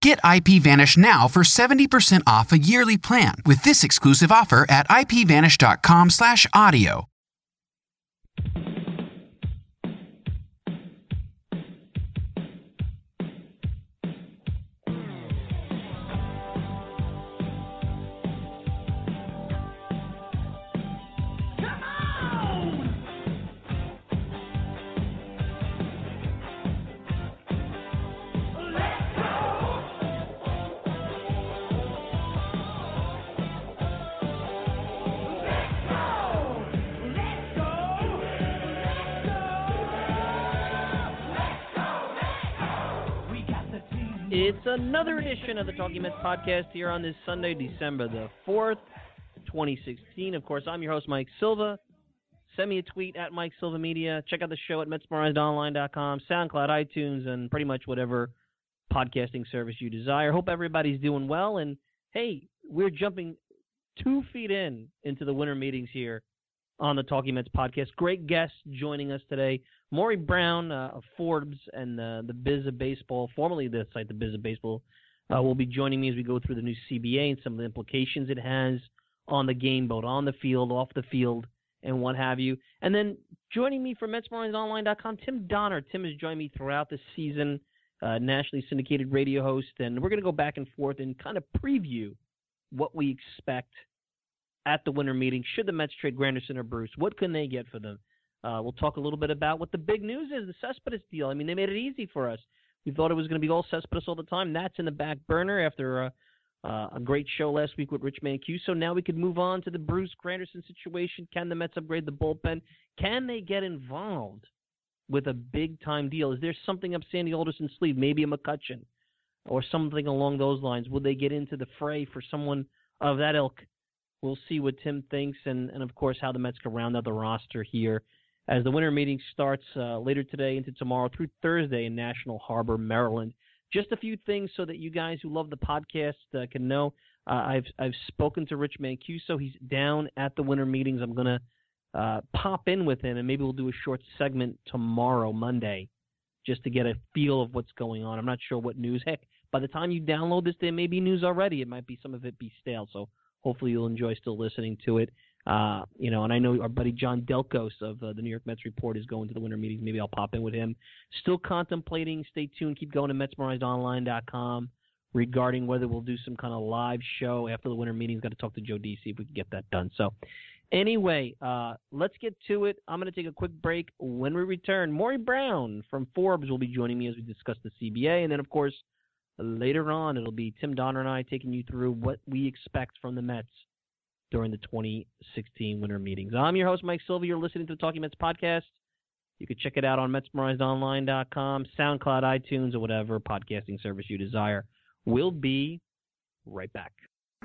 Get IPVanish now for 70% off a yearly plan with this exclusive offer at ipvanish.com/audio. It's another edition of the Talking Mets podcast here on this Sunday, December the 4th, 2016. Of course, I'm your host, Mike Silva. Send me a tweet at Mike Silva Media. Check out the show at MetsMerizedOnline.com, SoundCloud, iTunes, and pretty much whatever podcasting service you desire. Hope everybody's doing well. And hey, we're jumping two feet in into the winter meetings here on the Talking Mets podcast. Great guests joining us today. Maury Brown uh, of Forbes and uh, the Biz of Baseball, formerly the site The Biz of Baseball, uh, will be joining me as we go through the new CBA and some of the implications it has on the game, both on the field, off the field, and what have you. And then joining me from MetsMerizedOnline.com, Tim Donner. Tim has joined me throughout the season, uh, nationally syndicated radio host, and we're going to go back and forth and kind of preview what we expect at the winter meeting. Should the Mets trade Granderson or Bruce? What can they get for them? Uh, we'll talk a little bit about what the big news is, the Cespedes deal. I mean, they made it easy for us. We thought it was going to be all Cespedes all the time. That's in the back burner after uh, uh, a great show last week with Rich Mancuso. Now we could move on to the Bruce Granderson situation. Can the Mets upgrade the bullpen? Can they get involved with a big time deal? Is there something up Sandy Alderson's sleeve? Maybe a McCutchen or something along those lines. Will they get into the fray for someone of that ilk? We'll see what Tim thinks, and, and of course how the Mets can round out the roster here as the winter meeting starts uh, later today into tomorrow through Thursday in National Harbor, Maryland. Just a few things so that you guys who love the podcast uh, can know. Uh, I've I've spoken to Rich Mancuso. He's down at the winter meetings. I'm gonna uh, pop in with him, and maybe we'll do a short segment tomorrow, Monday, just to get a feel of what's going on. I'm not sure what news. Heck, by the time you download this, there may be news already. It might be some of it be stale. So hopefully you'll enjoy still listening to it. Uh, you know, and I know our buddy John Delcos of uh, the New York Mets Report is going to the winter meetings. Maybe I'll pop in with him. Still contemplating. Stay tuned. Keep going to MetsMerizedOnline.com regarding whether we'll do some kind of live show after the winter meetings. Got to talk to Joe D. See if we can get that done. So, anyway, uh, let's get to it. I'm going to take a quick break. When we return, Maury Brown from Forbes will be joining me as we discuss the CBA, and then of course later on it'll be Tim Donner and I taking you through what we expect from the Mets during the 2016 winter meetings. I'm your host, Mike Silva. You're listening to the Talking Mets podcast You can check it out on MetsMerizedOnline.com, SoundCloud, iTunes, or whatever podcasting service you desire. We'll be right back.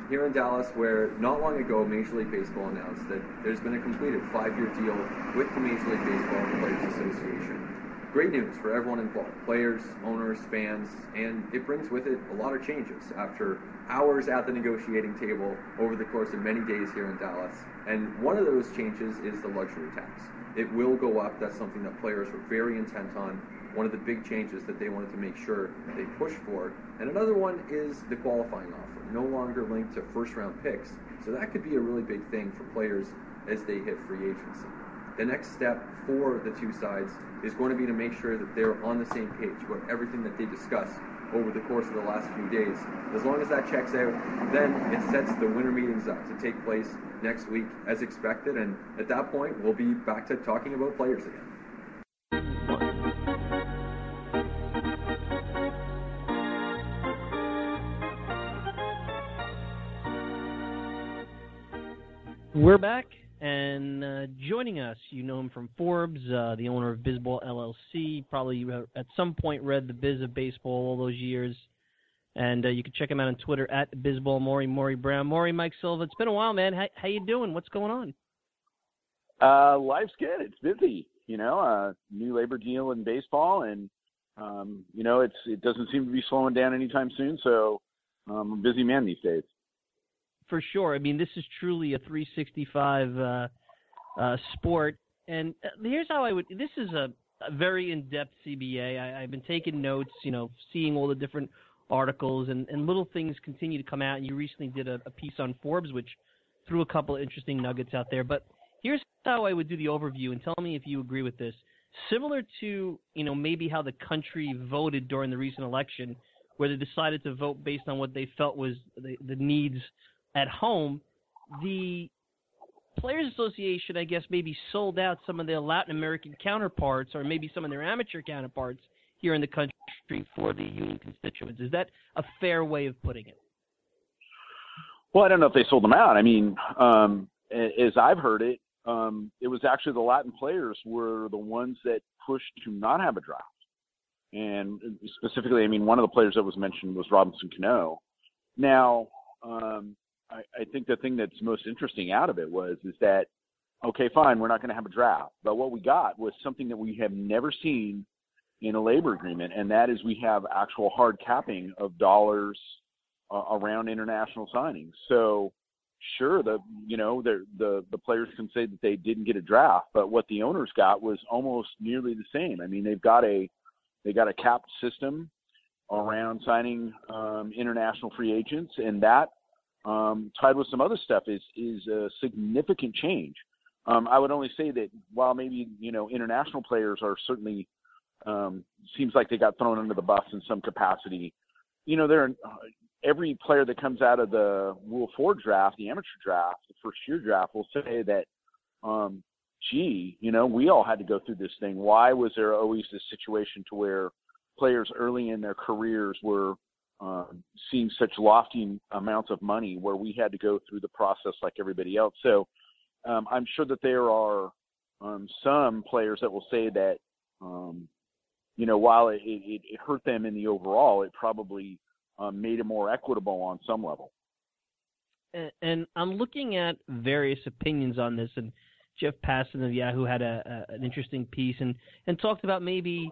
Here in Dallas, where not long ago Major League Baseball announced that there's been a completed five-year deal with the Major League Baseball Players Association. Great news for everyone involved, players, owners, fans, and it brings with it a lot of changes after hours at the negotiating table over the course of many days here in Dallas. And one of those changes is the luxury tax. It will go up. That's something that players were very intent on. One of the big changes that they wanted to make sure they push for. And another one is the qualifying offer, no longer linked to first round picks. So that could be a really big thing for players as they hit free agency. The next step for the two sides is going to be to make sure that they're on the same page about everything that they discuss over the course of the last few days. As long as that checks out, then it sets the winter meetings up to take place next week as expected. And at that point, we'll be back to talking about players again. We're back, and uh, joining us, you know him from Forbes, uh, the owner of Bizball LLC. Probably you at some point read the Biz of Baseball all those years. And uh, you can check him out on Twitter at Bizball Maury, Maury Brown, Maury Mike Silva. It's been a while, man. How, how you doing? What's going on? Uh, life's good. It's busy. You know, uh, new labor deal in baseball, and um, you know, it's it doesn't seem to be slowing down anytime soon. So um, I'm a busy man these days for sure. I mean, this is truly a 365 uh, uh, sport. And uh, here's how I would. This is a, a very in-depth CBA. I, have been taking notes, you know, seeing all the different articles, and, and little things continue to come out. And you recently did a, a piece on Forbes, which threw a couple of interesting nuggets out there. But here's how I would do the overview, and tell me if you agree with this. Similar to, you know, maybe how the country voted during the recent election, where they decided to vote based on what they felt was the, the needs at home, the Players Association, I guess, maybe sold out some of their Latin American counterparts or maybe some of their amateur counterparts here in the country for the union constituents. Is that a fair way of putting it? Well, I don't know if they sold them out. I mean, um, as I've heard it, um, it was actually the Latin players were the ones that pushed to not have a draft. And specifically, I mean, one of the players that was mentioned was Robinson Cano. Now, um, I, I think the thing that's most interesting out of it was is that okay, fine, we're not going to have a draft, but what we got was something that we have never seen in a labor agreement, and that is we have actual hard capping of dollars uh, around international signings. So sure the you know the the the players can say that they didn't get a draft but what the owners got was almost nearly the same i mean they've got a they got a capped system around signing um, international free agents and that um, tied with some other stuff is is a significant change. Um, I would only say that while maybe you know international players are certainly um, seems like they got thrown under the bus in some capacity. You know, they're uh, every player that comes out of the Rule Four draft, the amateur draft, the first year draft, will say that, um, gee, you know, we all had to go through this thing. Why was there always this situation to where players early in their careers were uh, seeing such lofty amounts of money where we had to go through the process like everybody else. So um, I'm sure that there are um, some players that will say that, um, you know, while it, it, it, hurt them in the overall, it probably um, made it more equitable on some level. And, and, I'm looking at various opinions on this, and Jeff Passan of Yahoo had a, a, an interesting piece and, and talked about maybe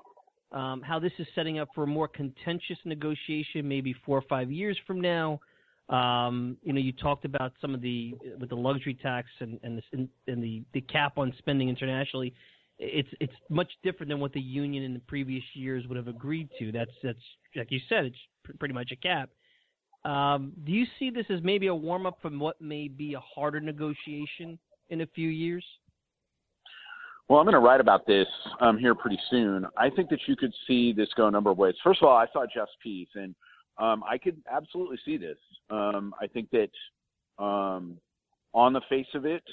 um, how this is setting up for a more contentious negotiation, maybe four or five years from now. Um, you know, you talked about some of the with the luxury tax and and, this, and, and the the cap on spending internationally. It's it's much different than what the union in the previous years would have agreed to. That's that's like you said, it's pr- pretty much a cap. Um, do you see this as maybe a warm up from what may be a harder negotiation in a few years? Well, I'm going to write about this um, here pretty soon. I think that you could see this go a number of ways. First of all, I saw Jeff's piece, and um, I could absolutely see this. Um, I think that um, on the face of it,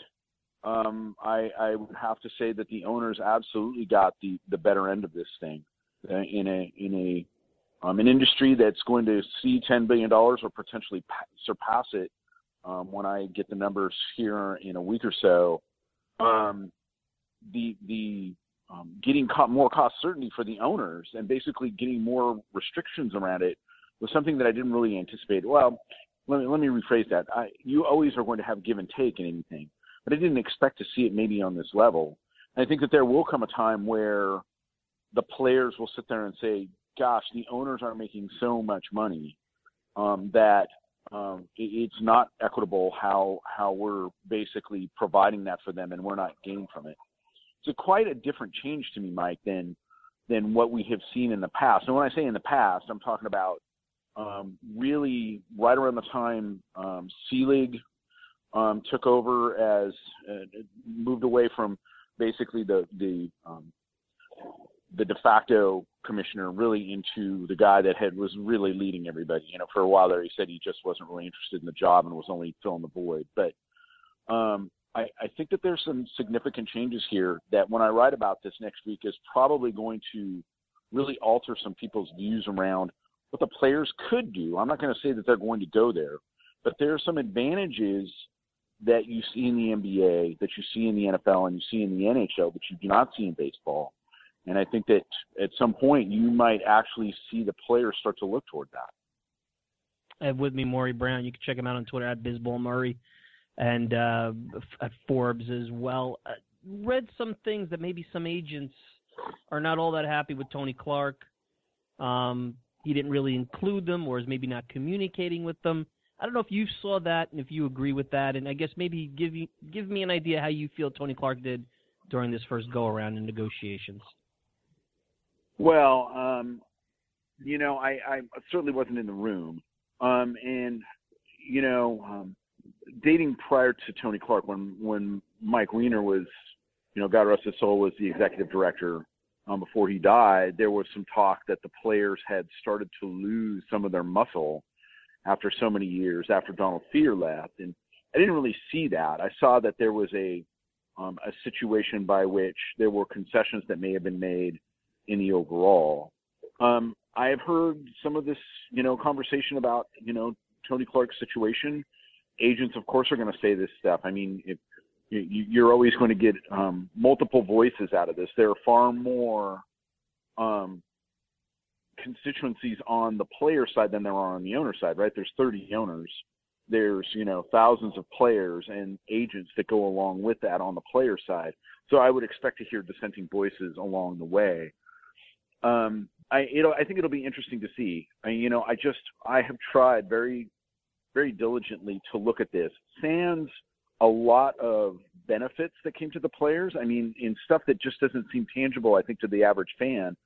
um, I, I would have to say that the owners absolutely got the, the better end of this thing uh, in a in a um, an industry that's going to see ten billion dollars or potentially pa- surpass it when I get the numbers here in a week or so. Um, the the um, getting more cost certainty for the owners and basically getting more restrictions around it was something that I didn't really anticipate. Well, let me let me rephrase that. I, you always are going to have give and take in anything, but I didn't expect to see it maybe on this level. And I think that there will come a time where the players will sit there and say, "Gosh, the owners are making so much money um, that um, it, it's not equitable how how we're basically providing that for them, and we're not gaining from it." It's a quite a different change to me, Mike, than than what we have seen in the past. And when I say in the past, I'm talking about um, really right around the time um, Selig um, took over as uh, moved away from basically the the um, the de facto commissioner really into the guy that had was really leading everybody. You know, for a while there, he said he just wasn't really interested in the job and was only filling the void. But um, I, I think that there's some significant changes here that when I write about this next week is probably going to really alter some people's views around what the players could do. I'm not going to say that they're going to go there, but there are some advantages that you see in the NBA, that you see in the NFL, and you see in the NHL that you do not see in baseball. And I think that at some point you might actually see the players start to look toward that. Have with me Maury Brown. You can check him out on Twitter at BizballMaury and uh, at Forbes as well. Uh, read some things that maybe some agents are not all that happy with Tony Clark. Um, he didn't really include them, or is maybe not communicating with them. I don't know if you saw that and if you agree with that, and I guess maybe give you give me an idea how you feel Tony Clark did during this first go around in negotiations. Well, um, you know, I, I certainly wasn't in the room, um, and you know, um, dating prior to Tony Clark, when when Mike Weiner was, you know, God rest his soul, was the executive director um, before he died, there was some talk that the players had started to lose some of their muscle after so many years after Donald Fehr left, and I didn't really see that. I saw that there was a um, a situation by which there were concessions that may have been made in the overall. Um, I have heard some of this, you know, conversation about, you know, Tony Clark's situation agents, of course, are going to say this stuff. I mean, if, you're always going to get um, multiple voices out of this. There are far more um, constituencies on the player side than there are on the owner side, right? There's 30 owners. There's you know thousands of players and agents that go along with that on the player side. So I would expect to hear dissenting voices along the way. Um, I I think it'll be interesting to see. I, you know I just I have tried very very diligently to look at this. Sans a lot of benefits that came to the players. I mean, in stuff that just doesn't seem tangible, I think, to the average fan.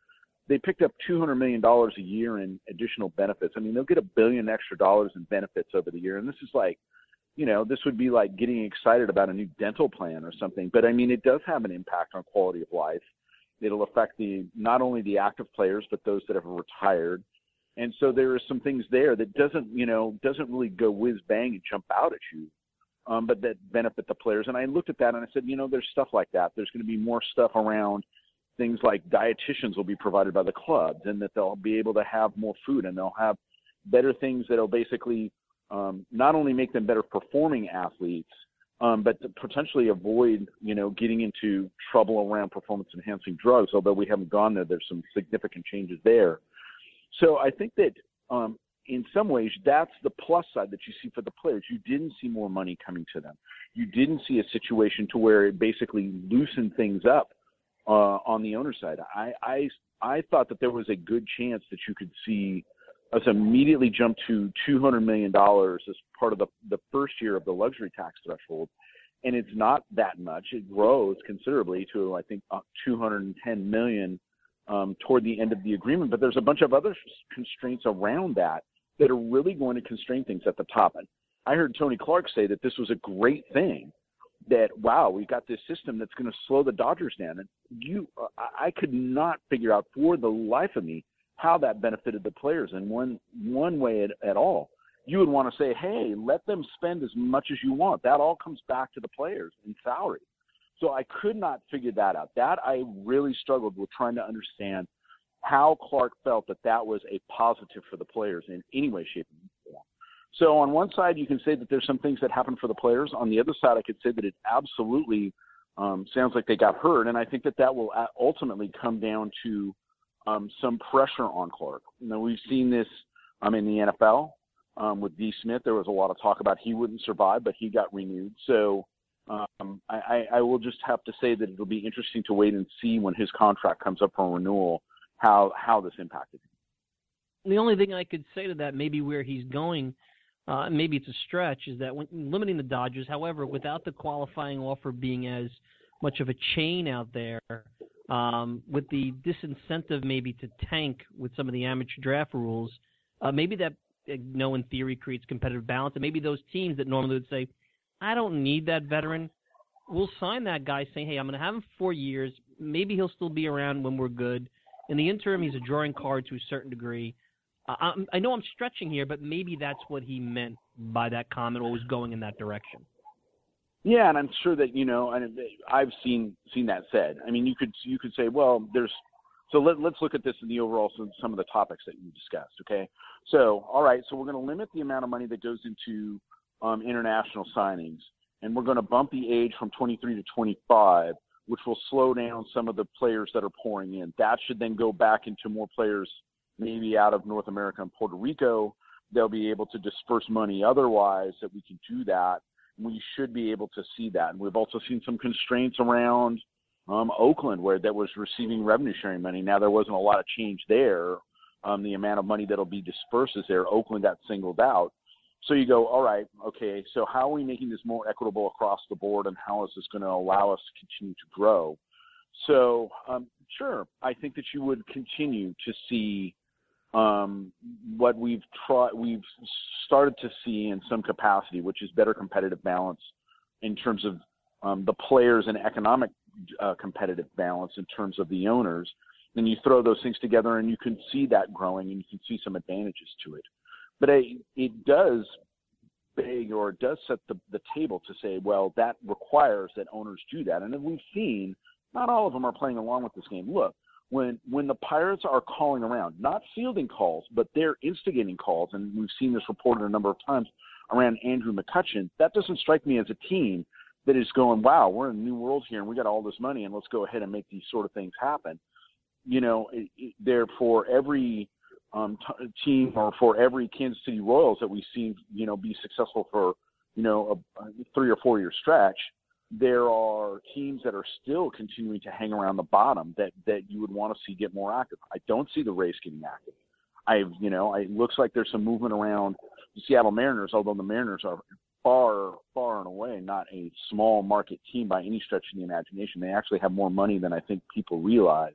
They picked up $200 million a year in additional benefits. I mean, they'll get a billion extra dollars in benefits over the year. And this is like, you know, this would be like getting excited about a new dental plan or something. But I mean, it does have an impact on quality of life. It'll affect the not only the active players, but those that have retired. And so there are some things there that doesn't, you know, doesn't really go whiz bang and jump out at you, um, but that benefit the players. And I looked at that and I said, you know, there's stuff like that. There's going to be more stuff around things like dietitians will be provided by the clubs, and that they'll be able to have more food and they'll have better things that'll basically um, not only make them better performing athletes, um, but potentially avoid, you know, getting into trouble around performance enhancing drugs. Although we haven't gone there, there's some significant changes there. So I think that um, in some ways that's the plus side that you see for the players. You didn't see more money coming to them. You didn't see a situation to where it basically loosened things up uh, on the owner side. I, I I thought that there was a good chance that you could see us immediately jump to $200 million as part of the, the first year of the luxury tax threshold. And it's not that much. It grows considerably to, I think, uh, 210 million um, toward the end of the agreement. But there's a bunch of other constraints around that that are really going to constrain things at the top. And I heard Tony Clark say that this was a great thing. That wow, we got this system that's going to slow the Dodgers down. And you, I could not figure out for the life of me how that benefited the players in one one way at, at all. You would want to say, hey, let them spend as much as you want. That all comes back to the players in salary. So I could not figure that out. That I really struggled with trying to understand how Clark felt that that was a positive for the players in any way, shape, or form. So on one side, you can say that there's some things that happen for the players. On the other side, I could say that it absolutely um, sounds like they got hurt, and I think that that will ultimately come down to um, some pressure on Clark. You know, we've seen this um, in the NFL um, with D. Smith. There was a lot of talk about he wouldn't survive, but he got renewed. So um, I, I will just have to say that it'll be interesting to wait and see when his contract comes up for renewal how how this impacted him. The only thing I could say to that, maybe where he's going, uh, maybe it's a stretch, is that when limiting the Dodgers. However, without the qualifying offer being as much of a chain out there, um, with the disincentive maybe to tank with some of the amateur draft rules, uh, maybe that you know in theory creates competitive balance, and maybe those teams that normally would say, I don't need that veteran. We'll sign that guy saying, hey, I'm going to have him for four years. Maybe he'll still be around when we're good. In the interim, he's a drawing card to a certain degree. Uh, I know I'm stretching here, but maybe that's what he meant by that comment or was going in that direction. Yeah, and I'm sure that you know, and I've seen seen that said. I mean, you could you could say, well, there's so let, let's look at this in the overall some, some of the topics that you discussed. Okay, so all right, so we're going to limit the amount of money that goes into um, international signings, and we're going to bump the age from 23 to 25, which will slow down some of the players that are pouring in. That should then go back into more players, maybe out of North America and Puerto Rico. They'll be able to disperse money otherwise that we can do that. We should be able to see that. And we've also seen some constraints around um, Oakland where that was receiving revenue sharing money. Now there wasn't a lot of change there. Um, the amount of money that'll be dispersed is there. Oakland got singled out. So you go, all right, okay, so how are we making this more equitable across the board and how is this going to allow us to continue to grow? So, um, sure, I think that you would continue to see um, what we've tried, we've started to see in some capacity, which is better competitive balance in terms of um, the players and economic uh, competitive balance in terms of the owners. Then you throw those things together and you can see that growing and you can see some advantages to it. But it, it does beg or it does set the, the table to say, well, that requires that owners do that. And we've seen, not all of them are playing along with this game. Look, when when the Pirates are calling around, not fielding calls, but they're instigating calls, and we've seen this reported a number of times around Andrew McCutchen, that doesn't strike me as a team that is going, wow, we're in a new world here and we got all this money and let's go ahead and make these sort of things happen. You know, it, it, therefore, every um, t- team or for every Kansas City Royals that we've seen, you know, be successful for, you know, a, a three or four year stretch, there are teams that are still continuing to hang around the bottom that that you would want to see get more active. I don't see the Rays getting active. I, you know, it looks like there's some movement around the Seattle Mariners, although the Mariners are far, far and away not a small market team by any stretch of the imagination. They actually have more money than I think people realize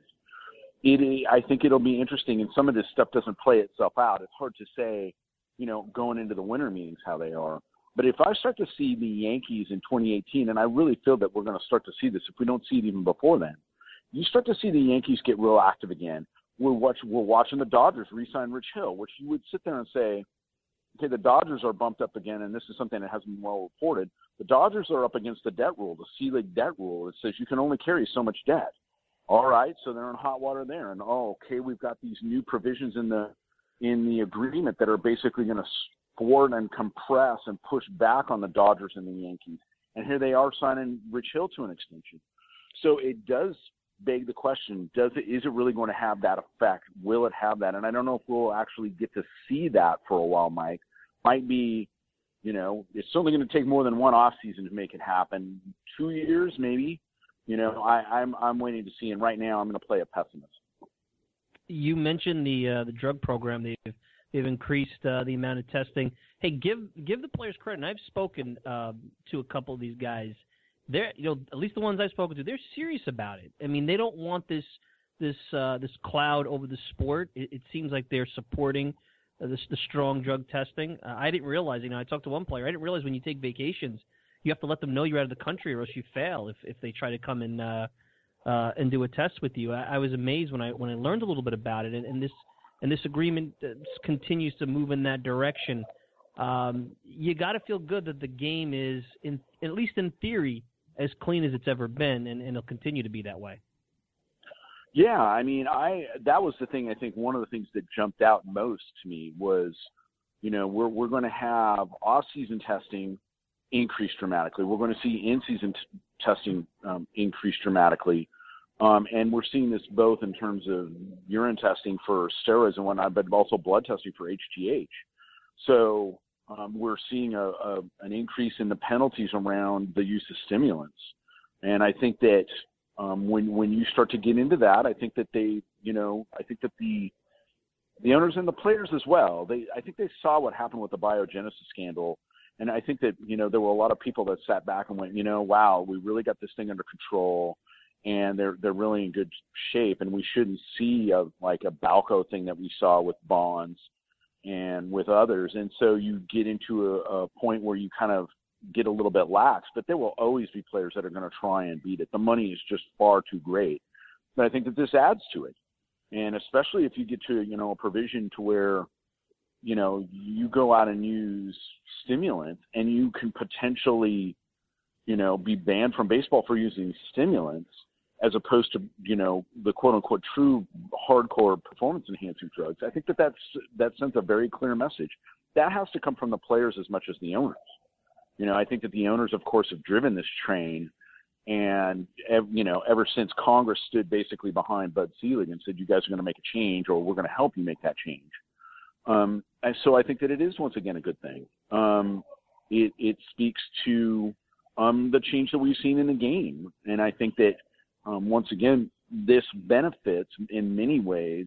it I think it'll be interesting, and some of this stuff doesn't play itself out. It's hard to say, you know, going into the winter meetings how they are. But if I start to see the Yankees in 2018, and I really feel that we're going to start to see this if we don't see it even before then, you start to see the Yankees get real active again. We're watch, we're watching the Dodgers re-sign Rich Hill, which you would sit there and say, okay, the Dodgers are bumped up again, and this is something that hasn't been well reported. The Dodgers are up against the debt rule, the C League debt rule. It says you can only carry so much debt. All right, so they're in hot water there, and oh, okay, we've got these new provisions in the in the agreement that are basically going to thwart and compress and push back on the Dodgers and the Yankees. And here they are signing Rich Hill to an extension. So it does beg the question: Does it is it really going to have that effect? Will it have that? And I don't know if we'll actually get to see that for a while, Mike. Might be, you know, it's certainly going to take more than one off season to make it happen. Two years, maybe you know, I, I'm I'm waiting to see, and right now I'm going to play a pessimist. You mentioned the uh, the drug program. They've they've increased uh, the amount of testing. Hey, give give the players credit. And I've spoken uh, to a couple of these guys. They're you know at least the ones I've spoken to. They're serious about it. I mean, they don't want this this uh, this cloud over the sport. It, it seems like they're supporting this, the strong drug testing. Uh, I didn't realize. You know, I talked to one player. I didn't realize when you take vacations you have to let them know you're out of the country, or else you fail if if they try to come and uh, uh, and do a test with you. I, I was amazed when I when I learned a little bit about it, and, and this and this agreement uh, continues to move in that direction. Um, you got to feel good that the game is, in at least in theory, as clean as it's ever been, and, and it'll continue to be that way. Yeah, I mean, I that was the thing. I think one of the things that jumped out most to me was, you know, we're we're going to have off-season testing increase dramatically. We're going to see in-season t- testing um, increase dramatically. Um, and we're seeing this both in terms of urine testing for steroids and whatnot, but also blood testing for HGH. So um, we're seeing a, a, an increase in the penalties around the use of stimulants. And I think that um, when when you start to get into that, I think that they, you know, I think that the the owners and the players as well. They, I think they saw what happened with the biogenesis scandal, and I think that you know there were a lot of people that sat back and went, you know, wow, we really got this thing under control, and they're they're really in good shape, and we shouldn't see a like a Balco thing that we saw with Bonds and with others, and so you get into a, a point where you kind of get a little bit lax, but there will always be players that are going to try and beat it. The money is just far too great. But I think that this adds to it. And especially if you get to, you know, a provision to where, you know, you go out and use stimulants and you can potentially, you know, be banned from baseball for using stimulants as opposed to, you know, the quote unquote true hardcore performance enhancing drugs. I think that that's, that sends a very clear message. That has to come from the players as much as the owners. You know, I think that the owners, of course, have driven this train, and you know, ever since Congress stood basically behind Bud Selig and said, "You guys are going to make a change, or we're going to help you make that change." Um, and so I think that it is once again a good thing. Um, it, it speaks to um, the change that we've seen in the game, and I think that um, once again this benefits in many ways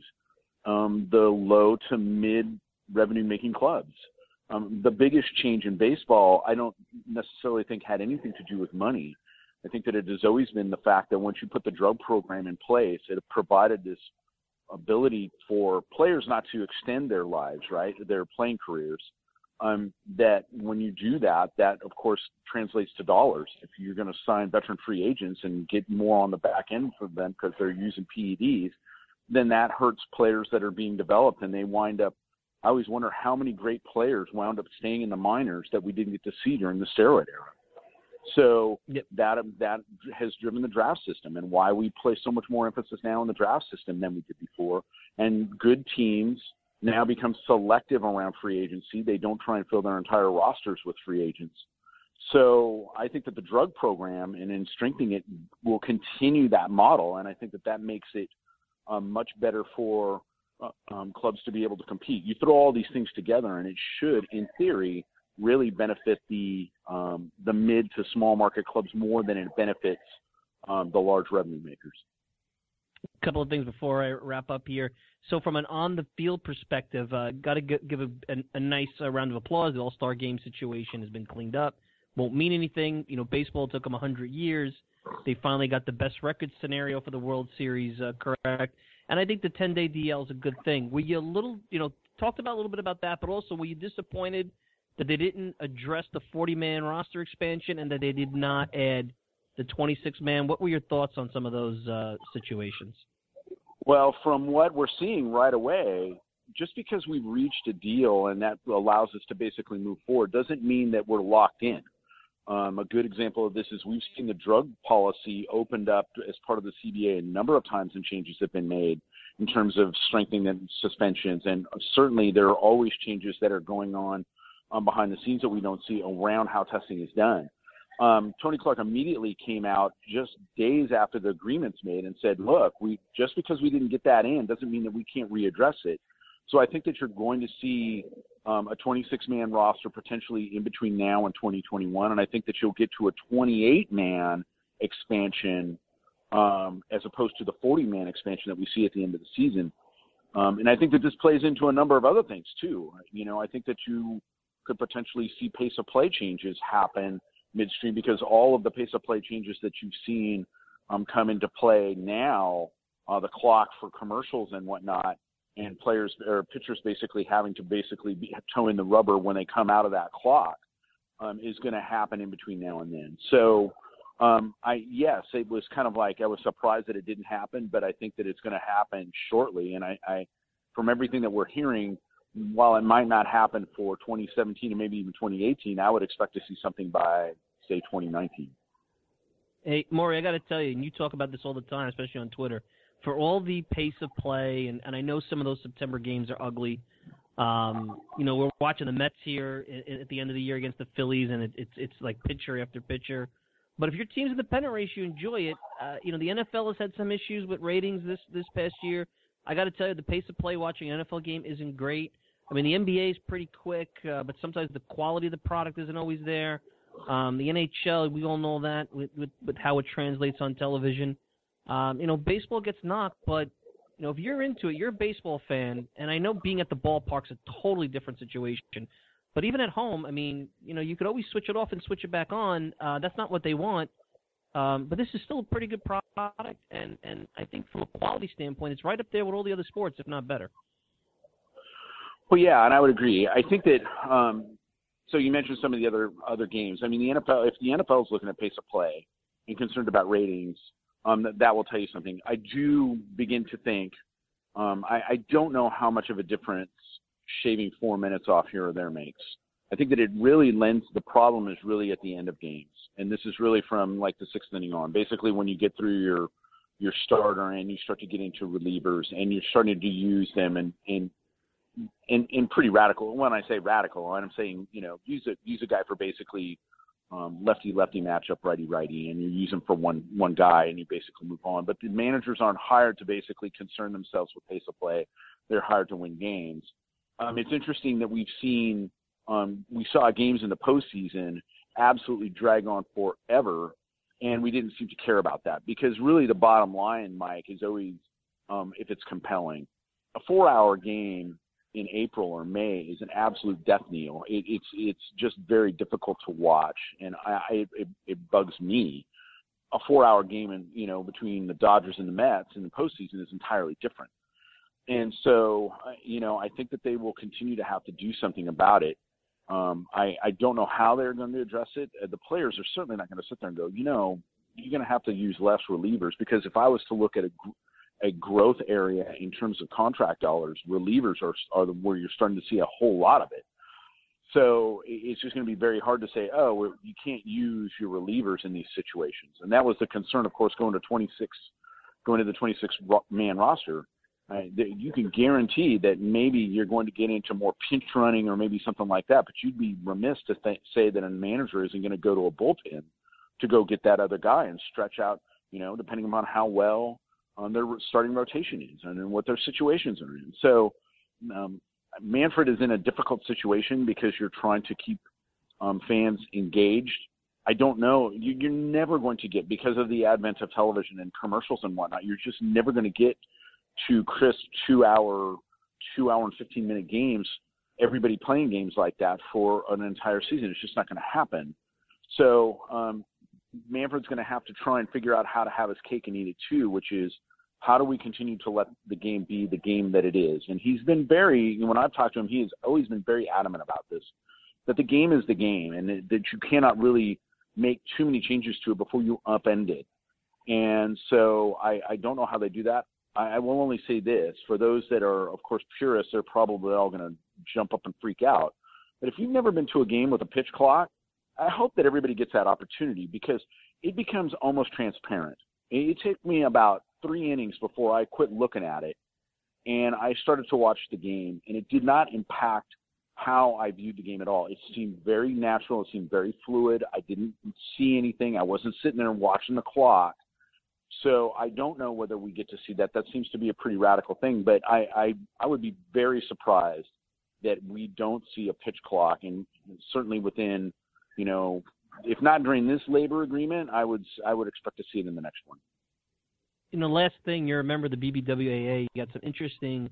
um, the low to mid revenue making clubs. Um, the biggest change in baseball, I don't necessarily think had anything to do with money. I think that it has always been the fact that once you put the drug program in place, it provided this ability for players not to extend their lives, right, their playing careers. Um, that when you do that, that of course translates to dollars. If you're going to sign veteran free agents and get more on the back end for them because they're using PEDs, then that hurts players that are being developed and they wind up I always wonder how many great players wound up staying in the minors that we didn't get to see during the steroid era. So yep. that that has driven the draft system and why we place so much more emphasis now on the draft system than we did before. And good teams now become selective around free agency. They don't try and fill their entire rosters with free agents. So I think that the drug program and in strengthening it will continue that model, and I think that that makes it um, much better for uh, um, clubs to be able to compete. You throw all these things together, and it should, in theory, really benefit the um, the mid to small market clubs more than it benefits um, the large revenue makers. A couple of things before I wrap up here. So, from an on the field perspective, uh, got to give a, a, a nice uh, round of applause. The All Star Game situation has been cleaned up. Won't mean anything. You know, baseball took them 100 years. They finally got the best record scenario for the World Series uh, correct. And I think the 10 day DL is a good thing. Were you a little, you know, talked about a little bit about that, but also were you disappointed that they didn't address the 40 man roster expansion and that they did not add the 26 man? What were your thoughts on some of those uh, situations? Well, from what we're seeing right away, just because we've reached a deal and that allows us to basically move forward doesn't mean that we're locked in. Um, a good example of this is we've seen the drug policy opened up as part of the CBA a number of times and changes have been made in terms of strengthening the suspensions. And certainly there are always changes that are going on um, behind the scenes that we don't see around how testing is done. Um, Tony Clark immediately came out just days after the agreement's made and said, "Look, we just because we didn't get that in doesn't mean that we can't readdress it." So I think that you're going to see um, a 26 man roster potentially in between now and 2021. And I think that you'll get to a 28 man expansion um, as opposed to the 40 man expansion that we see at the end of the season. Um, and I think that this plays into a number of other things too. You know, I think that you could potentially see pace of play changes happen midstream because all of the pace of play changes that you've seen um, come into play now, uh, the clock for commercials and whatnot, and players or pitchers basically having to basically be, toe in the rubber when they come out of that clock um, is going to happen in between now and then. So, um, I yes, it was kind of like I was surprised that it didn't happen, but I think that it's going to happen shortly. And I, I, from everything that we're hearing, while it might not happen for 2017 and maybe even 2018, I would expect to see something by say 2019. Hey, Maury, I got to tell you, and you talk about this all the time, especially on Twitter for all the pace of play, and, and I know some of those September games are ugly. Um, you know, we're watching the Mets here at the end of the year against the Phillies, and it, it's it's like pitcher after pitcher. But if your team's in the pennant race, you enjoy it. Uh, you know, the NFL has had some issues with ratings this this past year. I got to tell you, the pace of play watching an NFL game isn't great. I mean, the NBA is pretty quick, uh, but sometimes the quality of the product isn't always there. Um, the NHL, we all know that with, with, with how it translates on television. Um, you know, baseball gets knocked, but you know, if you're into it, you're a baseball fan, and I know being at the ballpark's a totally different situation. But even at home, I mean, you know, you could always switch it off and switch it back on. Uh, that's not what they want. Um, but this is still a pretty good product, and and I think from a quality standpoint, it's right up there with all the other sports, if not better. Well, yeah, and I would agree. I think that um, so you mentioned some of the other other games. I mean, the NFL. If the NFL is looking at pace of play and concerned about ratings, um, that, that will tell you something. I do begin to think. Um, I, I don't know how much of a difference shaving four minutes off here or there makes. I think that it really lends. The problem is really at the end of games, and this is really from like the sixth inning on. Basically, when you get through your your starter and you start to get into relievers and you're starting to use them and and in pretty radical. When I say radical, I'm saying you know use a use a guy for basically um, lefty lefty matchup, righty righty, and you use him for one one guy, and you basically move on. But the managers aren't hired to basically concern themselves with pace of play. They're hired to win games. Um, it's interesting that we've seen um, we saw games in the postseason absolutely drag on forever, and we didn't seem to care about that because really the bottom line, Mike, is always um, if it's compelling. A four-hour game in April or May is an absolute death knell. It, it's it's just very difficult to watch, and I, it, it bugs me. A four-hour game, and you know, between the Dodgers and the Mets in the postseason is entirely different. And so, uh, you know, I think that they will continue to have to do something about it. Um, I, I don't know how they're going to address it. Uh, the players are certainly not going to sit there and go, you know, you're going to have to use less relievers because if I was to look at a a growth area in terms of contract dollars. Relievers are are the, where you're starting to see a whole lot of it. So it's just going to be very hard to say, oh, you can't use your relievers in these situations. And that was the concern, of course, going to 26, going to the 26 man roster. Uh, you can guarantee that maybe you're going to get into more pinch running or maybe something like that. But you'd be remiss to th- say that a manager isn't going to go to a bullpen to go get that other guy and stretch out. You know, depending upon how well on their starting rotation is and what their situations are in. So um, Manfred is in a difficult situation because you're trying to keep um, fans engaged. I don't know. You, you're never going to get because of the advent of television and commercials and whatnot. You're just never going to get to crisp two hour, two hour and fifteen minute games. Everybody playing games like that for an entire season. It's just not going to happen. So um, Manfred's going to have to try and figure out how to have his cake and eat it too, which is how do we continue to let the game be the game that it is? And he's been very, when I've talked to him, he has always been very adamant about this, that the game is the game and that you cannot really make too many changes to it before you upend it. And so I, I don't know how they do that. I, I will only say this for those that are, of course, purists, they're probably all going to jump up and freak out. But if you've never been to a game with a pitch clock, I hope that everybody gets that opportunity because it becomes almost transparent. It took me about three innings before I quit looking at it, and I started to watch the game, and it did not impact how I viewed the game at all. It seemed very natural. It seemed very fluid. I didn't see anything. I wasn't sitting there watching the clock. So I don't know whether we get to see that. That seems to be a pretty radical thing, but I I, I would be very surprised that we don't see a pitch clock, and certainly within you know, if not during this labor agreement, I would I would expect to see it in the next one. You the last thing you remember the BBWAA. You got some interesting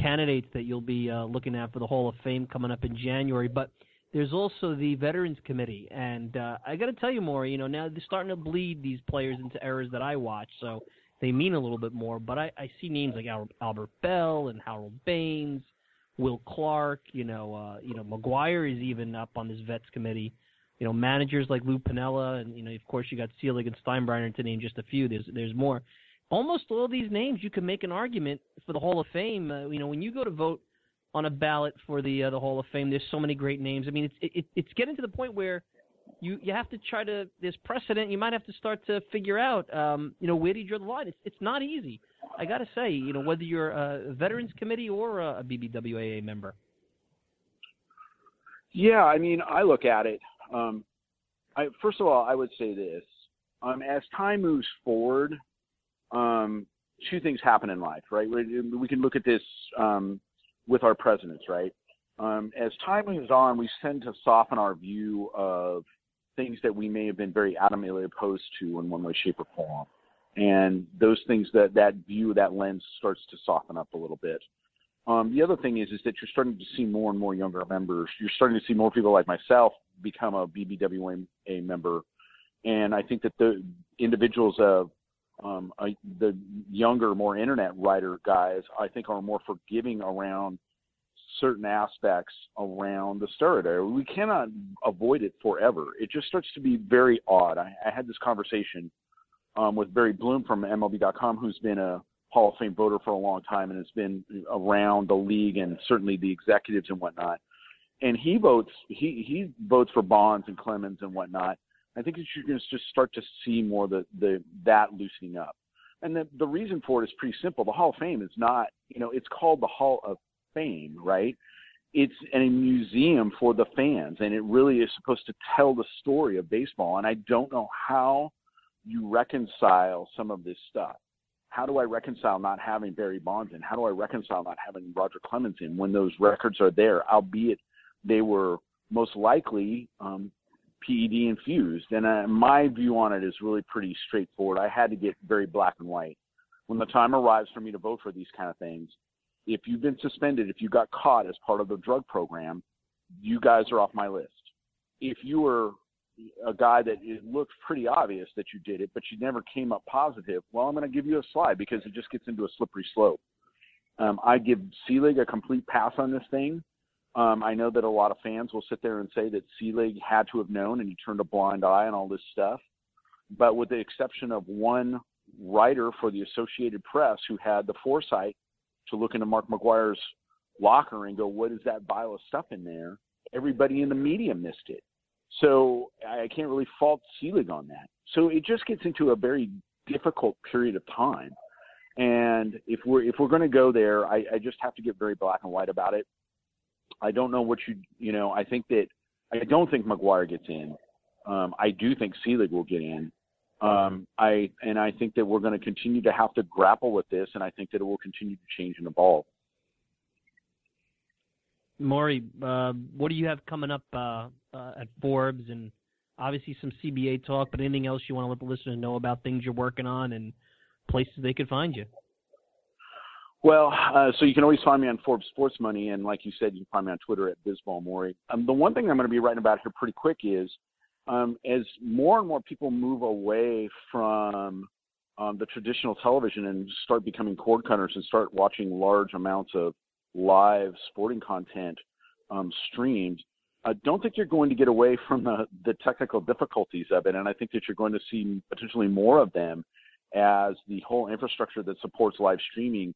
candidates that you'll be uh, looking at for the Hall of Fame coming up in January, but there's also the Veterans Committee, and uh, I got to tell you Maury. You know, now they're starting to bleed these players into eras that I watch, so they mean a little bit more. But I, I see names like Albert Belle and Harold Baines, Will Clark. You know, uh, you know, McGwire is even up on this Vets Committee you know, managers like Lou Piniella, and you know, of course, you got Selig and Steinbrenner to name just a few. There's there's more. Almost all these names, you can make an argument for the Hall of Fame. Uh, you know, when you go to vote on a ballot for the uh, the Hall of Fame, there's so many great names. I mean, it's it, it's getting to the point where you you have to try to there's precedent. You might have to start to figure out, um, you know, where do you draw the line? It's it's not easy. I got to say, you know, whether you're a Veterans Committee or a, a BBWAA member. Yeah, I mean, I look at it. Um, I, first of all, I would say this: um, as time moves forward, um, two things happen in life, right? We, can look at this um, with our presidents, right? Um, as time moves on, we tend to soften our view of things that we may have been very adamantly opposed to in one way, shape, or form. And those things that that view, that lens starts to soften up a little bit. Um, the other thing is, is that you're starting to see more and more younger members. You're starting to see more people like myself become a BBWA member, and I think that the individuals of um, I, the younger, more internet writer guys, I think, are more forgiving around certain aspects around the steroid We cannot avoid it forever. It just starts to be very odd. I, I had this conversation um, with Barry Bloom from MLB.com, who's been a Hall of Fame voter for a long time and has been around the league and certainly the executives and whatnot. And he votes he he votes for Bonds and Clemens and whatnot. I think you're going to just start to see more the the that loosening up. And the the reason for it is pretty simple. The Hall of Fame is not you know it's called the Hall of Fame, right? It's a museum for the fans, and it really is supposed to tell the story of baseball. And I don't know how you reconcile some of this stuff how do I reconcile not having Barry Bonds in? How do I reconcile not having Roger Clemens in when those records are there, albeit they were most likely um, PED infused? And uh, my view on it is really pretty straightforward. I had to get very black and white. When the time arrives for me to vote for these kind of things, if you've been suspended, if you got caught as part of the drug program, you guys are off my list. If you were a guy that it looks pretty obvious that you did it, but you never came up positive, well, I'm going to give you a slide because it just gets into a slippery slope. Um, I give Selig a complete pass on this thing. Um, I know that a lot of fans will sit there and say that Selig had to have known and he turned a blind eye on all this stuff. But with the exception of one writer for the Associated Press who had the foresight to look into Mark McGwire's locker and go, what is that vial of stuff in there? Everybody in the media missed it. So I can't really fault Selig on that. So it just gets into a very difficult period of time. And if we're if we're going to go there, I, I just have to get very black and white about it. I don't know what you you know. I think that I don't think McGwire gets in. Um, I do think Selig will get in. Um, I and I think that we're going to continue to have to grapple with this, and I think that it will continue to change and evolve. Maury, uh, what do you have coming up uh, uh, at Forbes and obviously some CBA talk, but anything else you want to let the listeners know about things you're working on and places they could find you? Well, uh, so you can always find me on Forbes Sports Money, and like you said, you can find me on Twitter at Bizball Maury. Um, the one thing I'm going to be writing about here pretty quick is um, as more and more people move away from um, the traditional television and start becoming cord cutters and start watching large amounts of live sporting content um, streamed, I don't think you're going to get away from the, the technical difficulties of it. And I think that you're going to see potentially more of them as the whole infrastructure that supports live streaming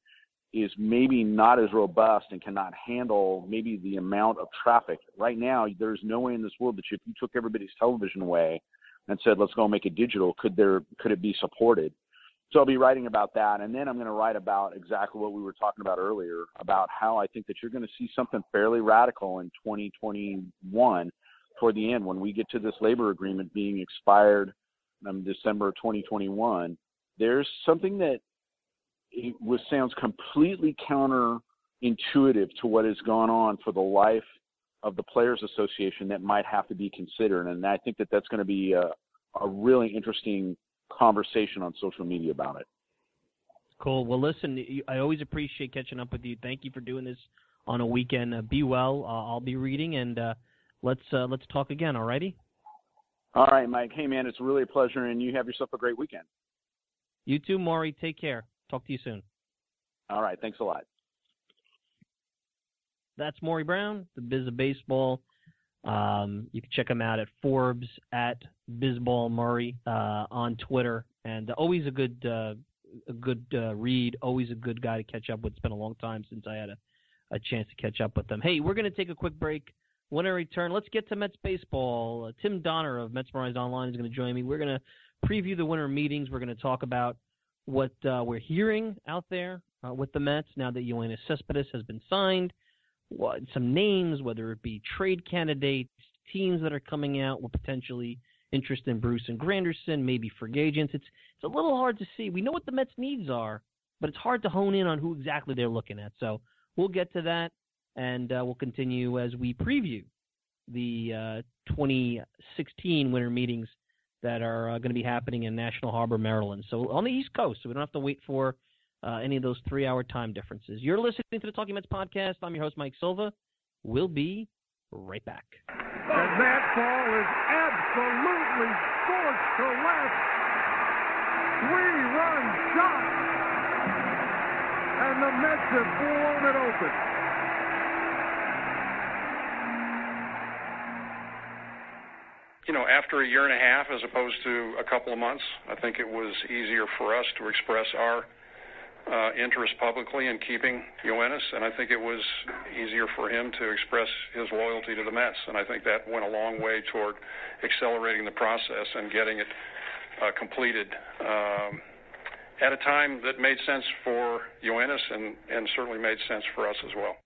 is maybe not as robust and cannot handle maybe the amount of traffic. Right now, there's no way in this world that if you took everybody's television away and said, let's go make it digital, could there could it be supported? So I'll be writing about that, and then I'm going to write about exactly what we were talking about earlier about how I think that you're going to see something fairly radical in 2021 toward the end when we get to this labor agreement being expired in December 2021. There's something that it was, sounds completely counterintuitive to what has gone on for the life of the Players Association that might have to be considered, and I think that that's going to be a, a really interesting conversation on social media about it. Cool. Well, listen, I always appreciate catching up with you. Thank you for doing this on a weekend. Uh, be well. Uh, I'll be reading, and uh, let's uh, let's talk again. All righty. All right, Mike. Hey, man, it's really a pleasure, and you have yourself a great weekend. You too, Maury. Take care. Talk to you soon. All right. Thanks a lot. That's Maury Brown, the Biz of Baseball. Um, you can check him out at Forbes at Bizball Maury uh, on Twitter, and always a good uh, a good uh, read. Always a good guy to catch up with. It's been a long time since I had a, a chance to catch up with them. Hey, we're going to take a quick break. When I return, let's get to Mets baseball. Uh, Tim Donner of Mets Merized Online is going to join me. We're going to preview the winter meetings. We're going to talk about what uh, we're hearing out there uh, with the Mets now that Yoenis Cespedes has been signed what, some names, whether it be trade candidates, teams that are coming out with potentially interest in Bruce and Granderson, maybe free agents. It's it's a little hard to see. We know what the Mets' needs are, but it's hard to hone in on who exactly they're looking at. So we'll get to that, and uh, we'll continue as we preview the uh, 2016 winter meetings that are uh, going to be happening in National Harbor, Maryland. So on the East Coast, so we don't have to wait for uh, any of those three-hour time differences. You're listening to the Talking Mets podcast. I'm your host, Mike Silva. We'll be right back. And that ball is absolutely scorched to left. Three-run shot. And the Mets have blown it open. You know, after a year and a half as opposed to a couple of months, I think it was easier for us to express our uh, interest publicly in keeping Yoenis, and I think it was easier for him to express his loyalty to the Mets, and I think that went a long way toward accelerating the process and getting it uh, completed um, at a time that made sense for Yoenis and, and certainly made sense for us as well.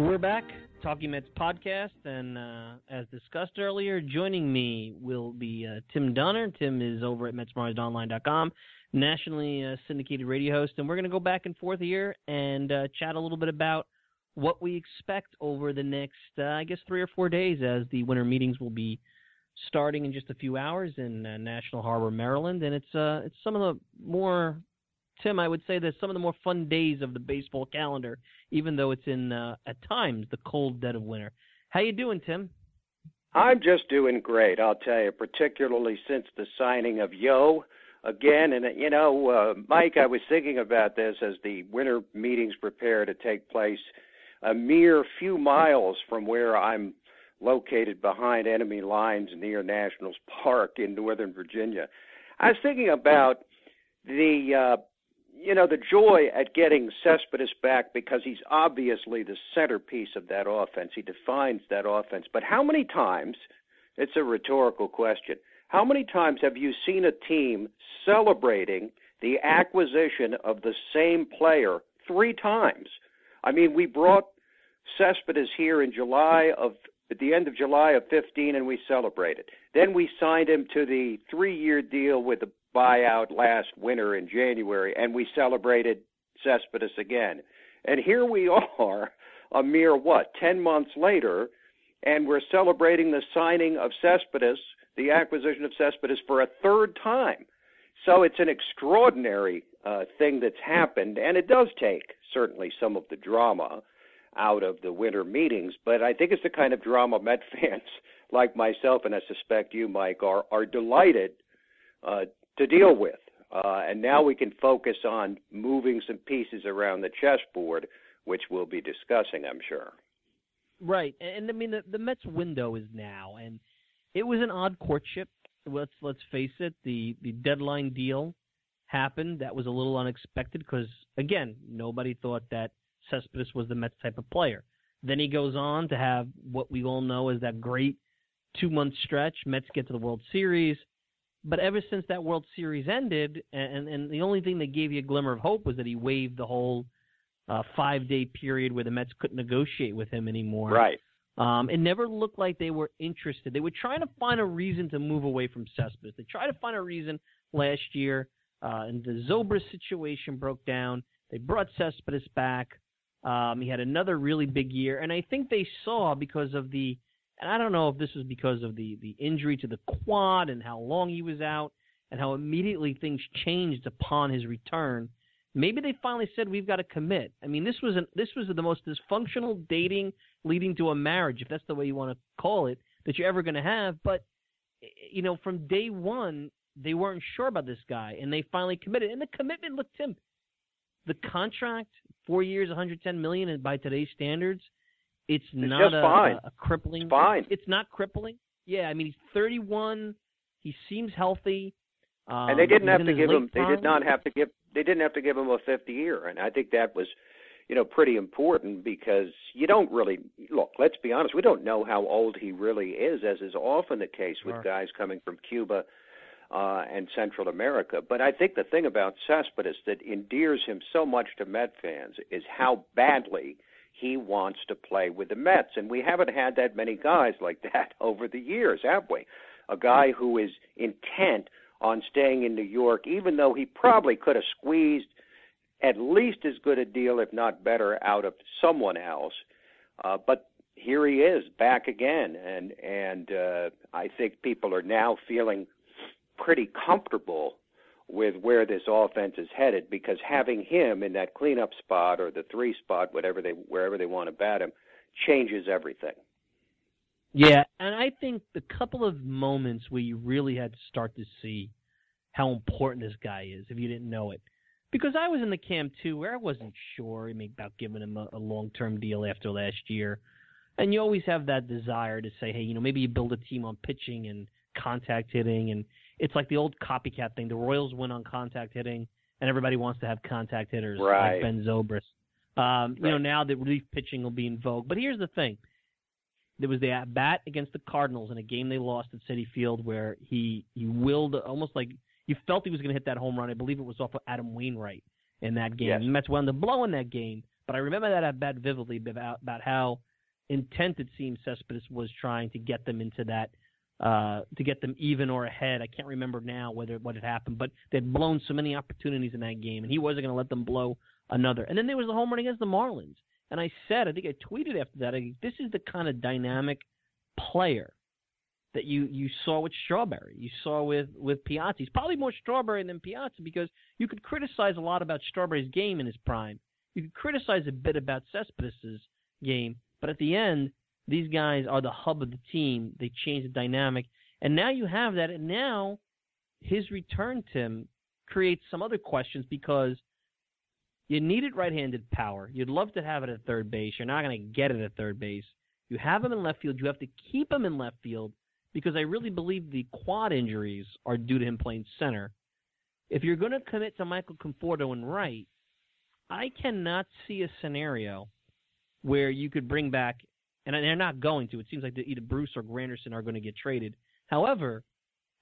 We're back, Talking Mets podcast, and uh, as discussed earlier, joining me will be uh, Tim Donner. Tim is over at MetsMerizedOnline.com, nationally uh, syndicated radio host, and we're going to go back and forth here and uh, chat a little bit about what we expect over the next, uh, I guess, three or four days as the winter meetings will be starting in just a few hours in uh, National Harbor, Maryland, and it's it's some of the more Tim, I would say that some of the more fun days of the baseball calendar, even though it's in uh, at times the cold dead of winter. How you doing, Tim? I'm just doing great. I'll tell you, particularly since the signing of Yo again. And you know, uh, Mike, I was thinking about this as the winter meetings prepare to take place a mere few miles from where I'm located behind enemy lines near Nationals Park in Northern Virginia. I was thinking about the uh, you know, the joy at getting Cespedes back because he's obviously the centerpiece of that offense. He defines that offense. But how many times, it's a rhetorical question, how many times have you seen a team celebrating the acquisition of the same player three times? I mean, we brought Cespedes here in July of at the end of July of 15 and we celebrated. Then we signed him to the 3-year deal with the buyout last winter in January, and we celebrated Cespedes again. And here we are, a mere what, 10 months later, and we're celebrating the signing of Cespedes, the acquisition of Cespedes, for a third time. So it's an extraordinary uh, thing that's happened, and it does take certainly some of the drama out of the winter meetings. But I think it's the kind of drama Met fans like myself, and I suspect you, Mike, are are delighted uh, to deal with. Uh, and now we can focus on moving some pieces around the chessboard, which we'll be discussing, I'm sure. Right, and, I mean the, the Mets window is now, and it was an odd courtship. Let's let's face it. The the deadline deal happened. That was a little unexpected because again, nobody thought that Cespedes was the Mets type of player. Then he goes on to have what we all know as that great two month stretch. Mets get to the World Series. But ever since that World Series ended, and and the only thing that gave you a glimmer of hope was that he waived the whole uh, five day period where the Mets couldn't negotiate with him anymore. Right. Um, it never looked like they were interested. They were trying to find a reason to move away from Cespedes. They tried to find a reason last year, uh, and the Zobrist situation broke down. They brought Cespedes back. Um, he had another really big year, and I think they saw because of the and I don't know if this was because of the the injury to the quad and how long he was out and how immediately things changed upon his return. Maybe they finally said we've got to commit. I mean, this was an, this was the most dysfunctional dating leading to a marriage, if that's the way you want to call it, that you're ever going to have. But you know, from day one, they weren't sure about this guy, and they finally committed. And the commitment, look, Tim, the contract, four years, 110 million, and by today's standards, it's, it's not a, a, a, crippling. It's fine. It's not crippling. Yeah, I mean he's 31. He seems healthy. Um, and they didn't have to give him. Prime. They did not have to give. They didn't have to give him a fifth year, and I think that was, you know, pretty important because you don't really look. Let's be honest, we don't know how old he really is, as is often the case with Sure. guys coming from Cuba uh, and Central America. But I think the thing about Cespedes that endears him so much to Met fans is how badly he wants to play with the Mets, and we haven't had that many guys like that over the years, have we? A guy who is intent on staying in New York, even though he probably could have squeezed at least as good a deal, if not better, out of someone else. Uh, but here he is back again, and and uh, I think people are now feeling pretty comfortable with where this offense is headed because having him in that cleanup spot or the three spot, whatever they wherever they want to bat him, changes everything. Yeah, and I think the couple of moments where you really had to start to see how important this guy is, if you didn't know it, because I was in the camp too, where I wasn't sure. I mean, about giving him a, a long-term deal after last year, and you always have that desire to say, hey, you know, maybe you build a team on pitching and contact hitting, and it's like the old copycat thing. The Royals win on contact hitting, and everybody wants to have contact hitters Right. like Ben Zobrist. Um, You know, now that relief pitching will be in vogue, but here's the thing there was the at bat against the Cardinals in a game they lost at Citi Field where he he willed almost like you felt he was going to hit that home run. I believe it was off of Adam Wainwright in that game. Yes. The Mets wound up blowing that game, but I remember that at bat vividly about about how intent it seemed Cespedes was trying to get them into that uh to get them even or ahead. I can't remember now whether what had happened, but they'd blown so many opportunities in that game and he wasn't going to let them blow another. And then there was the home run against the Marlins. And I said, I think I tweeted after that, I, this is the kind of dynamic player that you you saw with Strawberry, you saw with with Piazza. He's probably more Strawberry than Piazza because you could criticize a lot about Strawberry's game in his prime. You could criticize a bit about Cespedes' game, but at the end, these guys are the hub of the team. They change the dynamic, and now you have that. And now his return, Tim, creates some other questions because you needed right-handed power. You'd love to have it at third base. You're not going to get it at third base. You have him in left field. You have to keep him in left field because I really believe the quad injuries are due to him playing center. If you're going to commit to Michael Conforto in right, I cannot see a scenario where you could bring back, and they're not going to. It seems like either Bruce or Granderson are going to get traded. However,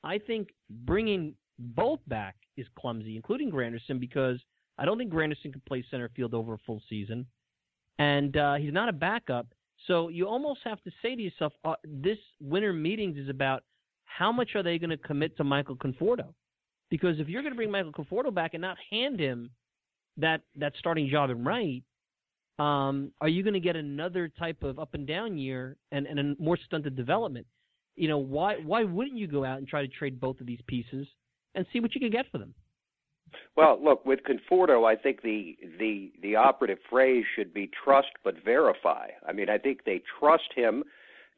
I think bringing both back is clumsy, including Granderson, because I don't think Granderson can play center field over a full season, and uh, he's not a backup. So you almost have to say to yourself, uh, this winter meetings is about how much are they going to commit to Michael Conforto? Because if you're going to bring Michael Conforto back and not hand him that that starting job in right, um, are you going to get another type of up and down year and, and a more stunted development? You know, why why wouldn't you go out and try to trade both of these pieces and see what you can get for them? Well, look with Conforto, I think the the the operative phrase should be trust but verify. I mean, I think they trust him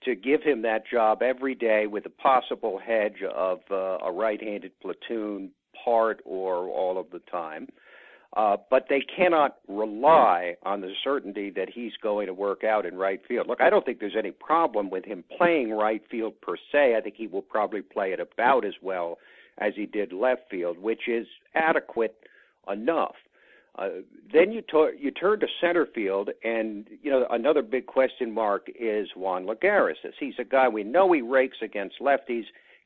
to give him that job every day with a possible hedge of uh, a right-handed platoon part or all of the time. Uh, but they cannot rely on the certainty that he's going to work out in right field. Look, I don't think there's any problem with him playing right field per se. I think he will probably play it about as well as he did left field, which is adequate enough. Uh, then you, to- you turn to center field, and you know another big question mark is Juan Lagares. He's a guy we know he rakes against lefties.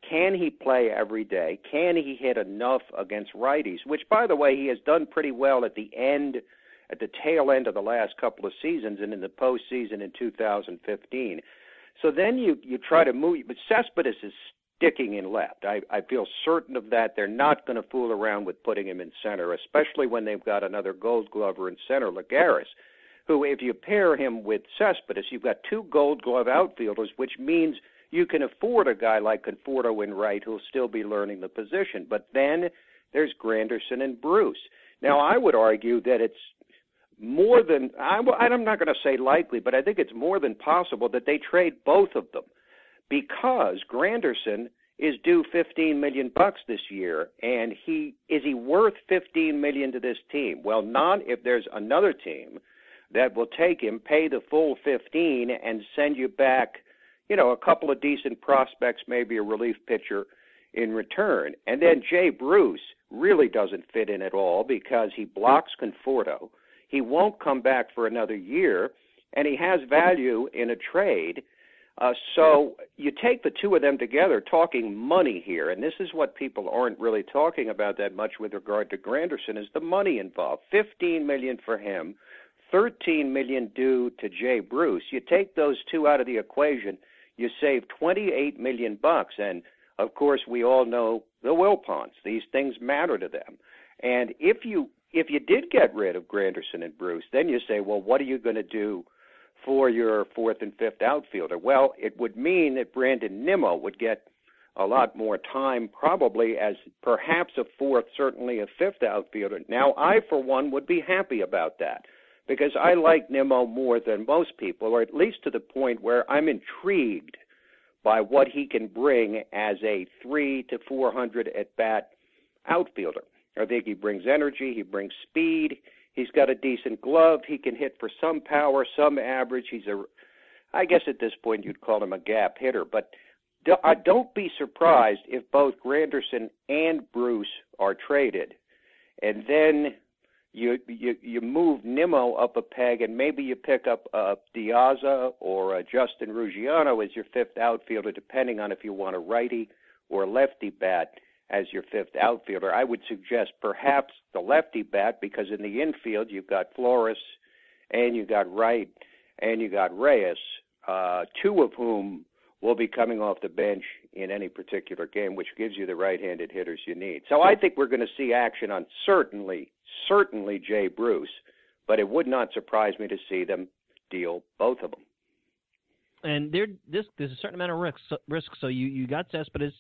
Can he play every day? Can he hit enough against righties? Which, by the way, he has done pretty well at the end, at the tail end of the last couple of seasons, and in the postseason in 2015. So then you you try to move, but Cespedes is sticking in left. I, I feel certain of that. They're not going to fool around with putting him in center, especially when they've got another Gold Glover in center, Lagares, who, if you pair him with Cespedes, you've got two Gold Glove outfielders, which means you can afford a guy like Conforto and Wright who'll still be learning the position. But then there's Granderson and Bruce. Now, I would argue that it's more than I'm not going to say likely, but I think it's more than possible that they trade both of them because Granderson is due 15 million bucks this year and he is he worth 15 million to this team well not if there's another team that will take him pay the full 15 and send you back you know a couple of decent prospects maybe a relief pitcher in return and then Jay Bruce really doesn't fit in at all because he blocks Conforto He won't come back for another year, and he has value in a trade. Uh, so you take the two of them together, talking money here, and this is what people aren't really talking about that much with regard to Granderson is the money involved. Fifteen million for him, thirteen million due to Jay Bruce. You take those two out of the equation, you save twenty-eight million bucks, and of course we all know the Wilpons. These things matter to them, and if you if you did get rid of Granderson and Bruce, then you say, well, what are you going to do? for your fourth and fifth outfielder. Well, it would mean that Brandon Nimmo would get a lot more time, probably as perhaps a fourth, certainly a fifth outfielder. Now, I, for one, would be happy about that because I like Nimmo more than most people, or at least to the point where I'm intrigued by what he can bring as a three to four hundred at bat outfielder. I think he brings energy, he brings speed, He's got a decent glove. He can hit for some power, some average. He's a, I guess at this point you'd call him a gap hitter. But uh, don't be surprised if both Granderson and Bruce are traded, and then you you you move Nimmo up a peg, and maybe you pick up uh, De Aza or uh, Justin Ruggiano as your fifth outfielder, depending on if you want a righty or lefty bat as your fifth outfielder. I would suggest perhaps the lefty bat because in the infield you've got Flores and you got Wright and you got Reyes, uh, two of whom will be coming off the bench in any particular game, which gives you the right-handed hitters you need. So I think we're going to see action on certainly, certainly Jay Bruce, but it would not surprise me to see them deal both of them. And there, this there's a certain amount of risk. So, risk. So you you got Cespedes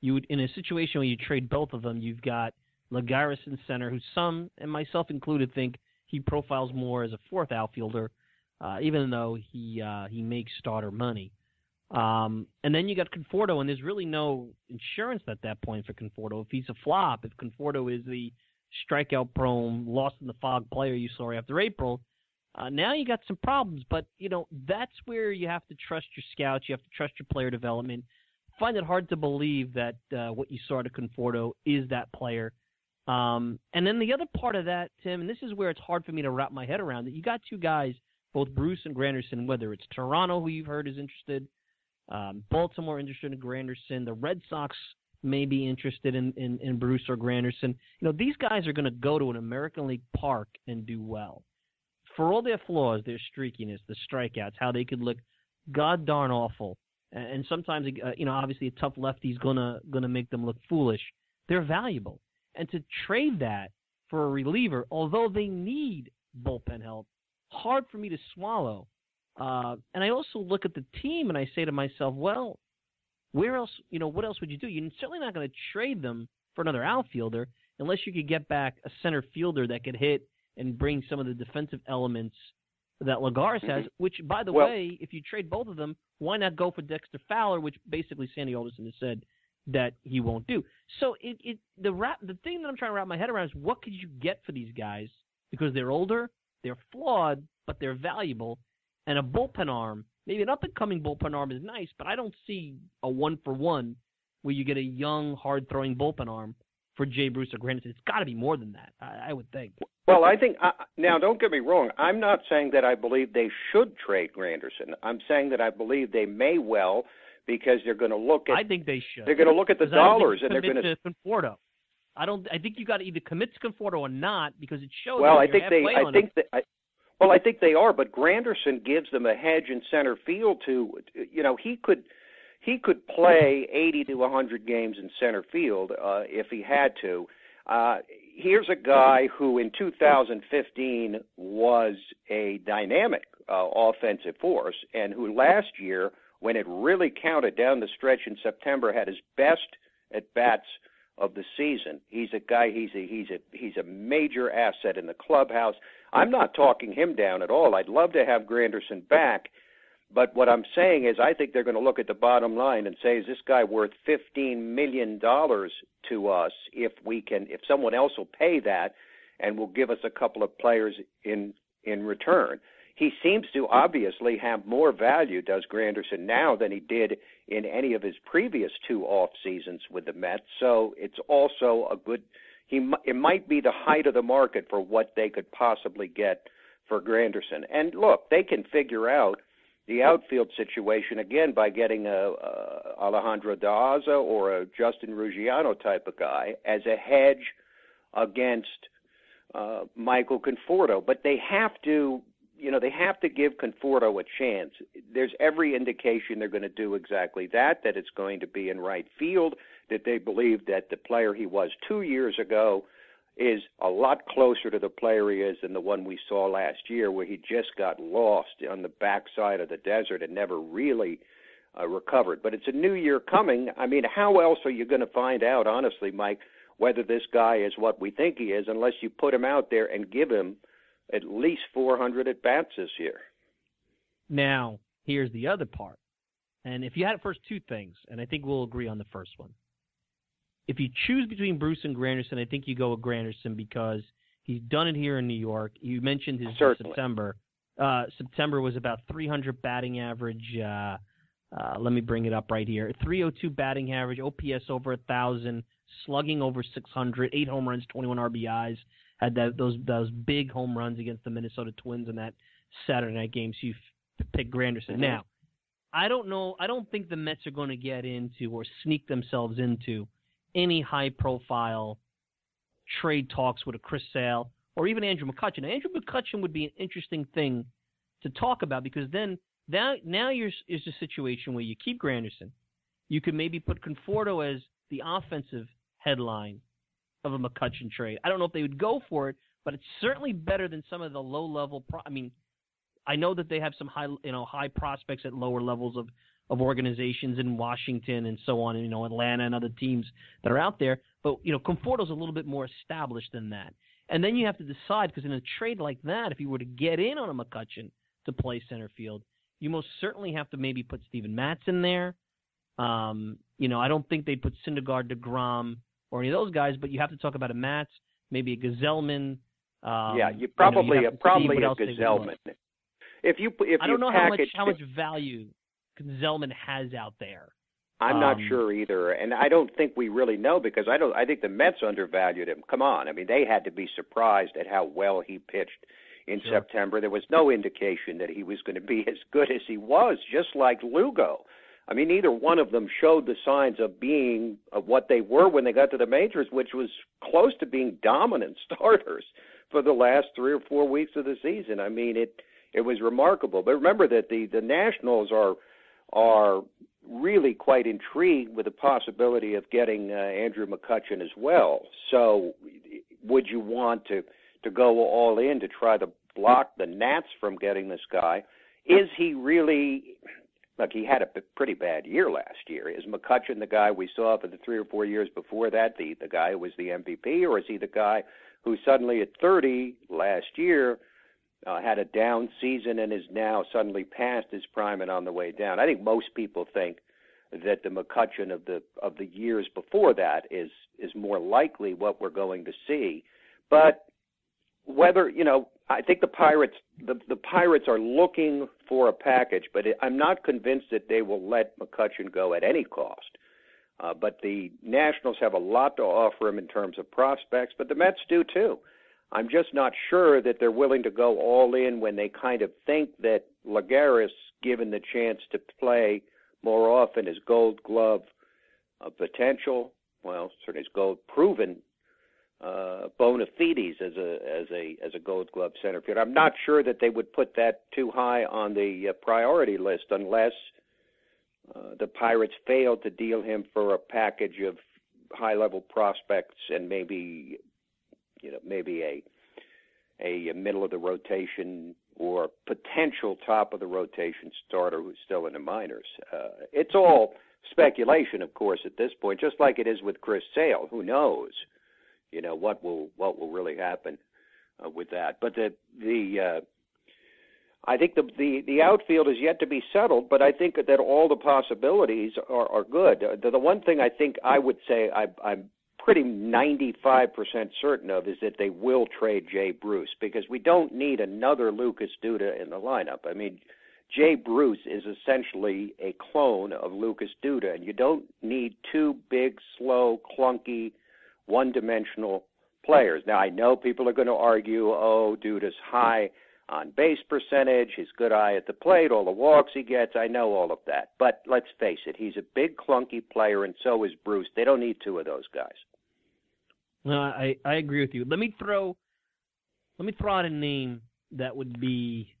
you would in a situation where you trade both of them, you've got Lagares in center, who some and myself included think he profiles more as a fourth outfielder, uh, even though he uh, he makes starter money. Um, and then you got Conforto, and there's really no insurance at that point for Conforto. If he's a flop, if Conforto is the strikeout prone, lost in the fog player you saw after April, uh, now you got some problems. But you know that's where you have to trust your scouts. You have to trust your player development find it hard to believe that uh, what you saw to Conforto is that player. Um, and then the other part of that, Tim, and this is where it's hard for me to wrap my head around that you got two guys, both Bruce and Granderson, whether it's Toronto, who you've heard is interested, um, Baltimore interested in Granderson, the Red Sox may be interested in, in, in Bruce or Granderson. You know, these guys are going to go to an American League park and do well. For all their flaws, their streakiness, the strikeouts, how they could look god darn awful and sometimes uh, you know obviously a tough lefty's gonna gonna make them look foolish. They're valuable, and to trade that for a reliever, although they need bullpen help, hard for me to swallow. Uh, and I also look at the team and I say to myself, well, where else? You know, what else would you do? You're certainly not going to trade them for another outfielder unless you could get back a center fielder that could hit and bring some of the defensive elements that Lagares has. Mm-hmm. Which, by the well, way, if you trade both of them, why not go for Dexter Fowler, which basically Sandy Alderson has said that he won't do. So it, it the wrap, the thing that I'm trying to wrap my head around is what could you get for these guys because they're older, they're flawed, but they're valuable, and a bullpen arm. Maybe an up and coming bullpen arm is nice, but I don't see a one for one where you get a young, hard throwing bullpen arm for Jay Bruce or Granderson. It's got to be more than that, I, I would think. Well, I think uh, now. Don't get me wrong. I'm not saying that I believe they should trade Granderson. I'm saying that I believe they may well because they're going to look at. I think they should. They're going to look at the dollars and they're going to Conforto. I don't. I think you got to either commit to Conforto or not because it shows. Well, I think they. I think that. I, well, I think they are, but Granderson gives them a hedge in center field. To you know, he could he could play 80 to 100 games in center field uh, if he had to. Uh, here's a guy who in 2015 was a dynamic uh, offensive force and who last year, when it really counted down the stretch in September, had his best at bats of the season. He's a guy. He's a he's a he's a major asset in the clubhouse. I'm not talking him down at all. I'd love to have Granderson back. But what I'm saying is, I think they're going to look at the bottom line and say, is this guy worth fifteen million dollars to us? If we can, if someone else will pay that, and will give us a couple of players in in return. He seems to obviously have more value, does Granderson now, than he did in any of his previous two off seasons with the Mets. So it's also a good. He it might be the height of the market for what they could possibly get for Granderson. And look, they can figure out the outfield situation again by getting a, a Alejandro De Aza or a Justin Ruggiano type of guy as a hedge against uh, Michael Conforto. But they have to, you know, they have to give Conforto a chance. There's every indication they're going to do exactly that. That it's going to be in right field. That they believe that the player he was two years ago is a lot closer to the player he is than the one we saw last year, where he just got lost on the backside of the desert and never really uh, recovered. But it's a new year coming. I mean, how else are you going to find out, honestly, Mike, whether this guy is what we think he is, unless you put him out there and give him at least 400 at bats this year? Now, here's the other part. And if you had it first two things, and I think we'll agree on the first one if you choose between Bruce and Granderson, I think you go with Granderson because he's done it here in New York. You mentioned his. September. Uh, September was about 300 batting average. Uh, uh, let me bring it up right here. 302 batting average, OPS over a thousand, slugging over 600, eight home runs, 21 RBIs. Had that, those those big home runs against the Minnesota Twins in that Saturday night game. So you f- pick Granderson. Mm-hmm. Now, I don't know. I don't think the Mets are going to get into or sneak themselves into any high profile trade talks with a Chris Sale or even Andrew McCutchen. Now, Andrew McCutchen would be an interesting thing to talk about because then now now you're is a situation where you keep Granderson, you could maybe put Conforto as the offensive headline of a McCutchen trade. I don't know if they would go for it, but it's certainly better than some of the low level. Pro- I mean, I know that they have some high you know high prospects at lower levels of of organizations in Washington and so on, and, you know, Atlanta and other teams that are out there. But, you know, Conforto's a little bit more established than that. And then you have to decide, because in a trade like that, if you were to get in on a McCutchen to play center field, you most certainly have to maybe put Steven Matz in there. Um, you know, I don't think they'd put Syndergaard, DeGrom, or any of those guys, but you have to talk about a Matz, maybe a Gsellman. Um, yeah, you probably you know, a, probably a else Gsellman. If you if I don't you know how much how much value Gsellman has out there. I'm not Um, sure either, and I don't think we really know because I don't. I think the Mets undervalued him. Come on, I mean they had to be surprised at how well he pitched in Sure. September. There was no indication that he was going to be as good as he was, just like Lugo. I mean, neither one of them showed the signs of being of what they were when they got to the majors, which was close to being dominant starters for the last three or four weeks of the season. I mean, it it was remarkable. But remember that the the Nationals are are really quite intrigued with the possibility of getting uh, Andrew McCutchen as well. So, would you want to to go all in to try to block the Nats from getting this guy? Is he really? Look, he had a pretty bad year last year. Is McCutchen the guy we saw for the three or four years before that, the the guy who was the MVP, or is he the guy who suddenly at 30 last year uh, had a down season and is now suddenly past his prime and on the way down. I think most people think that the McCutchen of the of the years before that is is more likely what we're going to see. But whether you know, I think the Pirates the the Pirates are looking for a package, but it, I'm not convinced that they will let McCutchen go at any cost. Uh, but the Nationals have a lot to offer him in terms of prospects, but the Mets do too. I'm just not sure that they're willing to go all in when they kind of think that Lagares, given the chance to play more often, his Gold Glove uh, potential, well, certainly his Gold proven uh, bona fides as a as a as a Gold Glove center. I'm not sure that they would put that too high on the uh, priority list unless uh, the Pirates failed to deal him for a package of high level prospects and maybe you know maybe a a middle of the rotation or potential top of the rotation starter who's still in the minors. Uh, it's all speculation, of course, at this point, just like it is with Chris Sale. Who knows? You know what will what will really happen uh, with that. But the the uh, I think the, the the outfield is yet to be settled, but I think that all the possibilities are, are good. The, the one thing I think I would say I, I'm pretty 95% certain of is that they will trade Jay Bruce because we don't need another Lucas Duda in the lineup. I mean, Jay Bruce is essentially a clone of Lucas Duda, and you don't need two big, slow, clunky, one dimensional players. Now, I know people are going to argue, oh, Duda's high on base percentage, his good eye at the plate, all the walks he gets. I know all of that. But let's face it, he's a big, clunky player, and so is Bruce. They don't need two of those guys. No, I I agree with you. Let me throw let me throw out a name that would be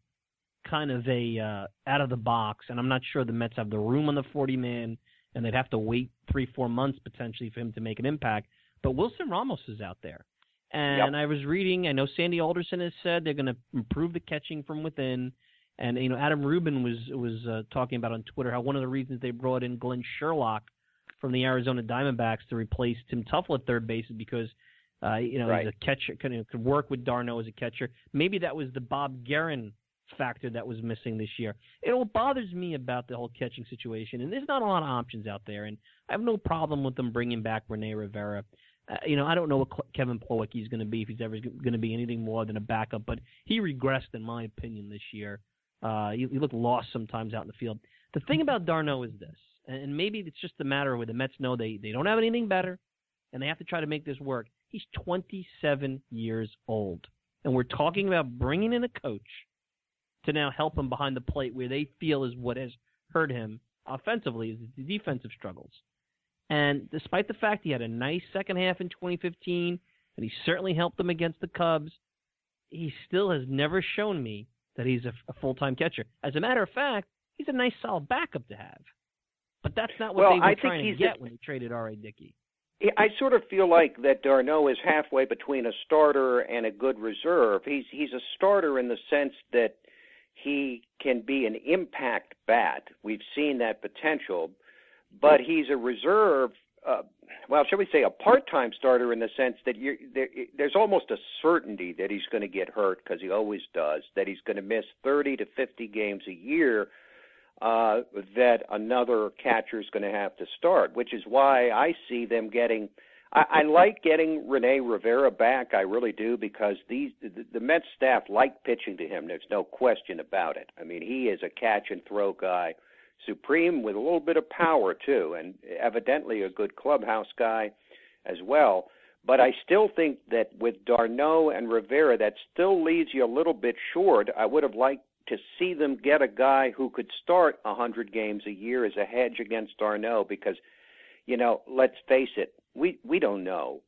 kind of a uh, out of the box, and I'm not sure the Mets have the room on the 40 man, and they'd have to wait three four months potentially for him to make an impact. But Wilson Ramos is out there. And yep. I was reading, I know Sandy Alderson has said they're going to improve the catching from within. And you know, Adam Rubin was was uh, talking about on Twitter how one of the reasons they brought in Glenn Sherlock from the Arizona Diamondbacks to replace Tim Teufel at third base is because uh, you know right. he's a catcher, could, could work with d'Arnaud as a catcher. Maybe that was the Bob Geren factor that was missing this year. It all bothers me about the whole catching situation, and there's not a lot of options out there. And I have no problem with them bringing back Rene Rivera. Uh, you know, I don't know what Kevin Plawecki is going to be if he's ever going to be anything more than a backup, but he regressed, in my opinion, this year. Uh, he, he looked lost sometimes out in the field. The thing about d'Arnaud is this, and maybe it's just a matter where the Mets know they, they don't have anything better, and they have to try to make this work. He's 27 years old, and we're talking about bringing in a coach to now help him behind the plate where they feel is what has hurt him offensively is the defensive struggles. And despite the fact he had a nice second half in 2015, and he certainly helped them against the Cubs, he still has never shown me that he's a, a full-time catcher. As a matter of fact, he's a nice solid backup to have. But that's not what well, they were I trying think to get a, when they traded R.A. Dickey. I sort of feel like that d'Arnaud is halfway between a starter and a good reserve. He's he's a starter in the sense that he can be an impact bat. We've seen that potential, but he's a reserve. Uh, well, shall we say a part-time starter in the sense that you're, there, there's almost a certainty that he's going to get hurt because he always does. That he's going to miss 30 to 50 games a year. Uh, that another catcher is going to have to start, which is why I see them getting. I, I like getting Rene Rivera back. I really do because these the, the Mets staff like pitching to him. There's no question about it. I mean, he is a catch and throw guy, supreme with a little bit of power too, and evidently a good clubhouse guy as well. But I still think that with d'Arnaud and Rivera, that still leaves you a little bit short. I would have liked to see them get a guy who could start a 100 games a year as a hedge against d'Arnaud because, you know, let's face it, we we don't know.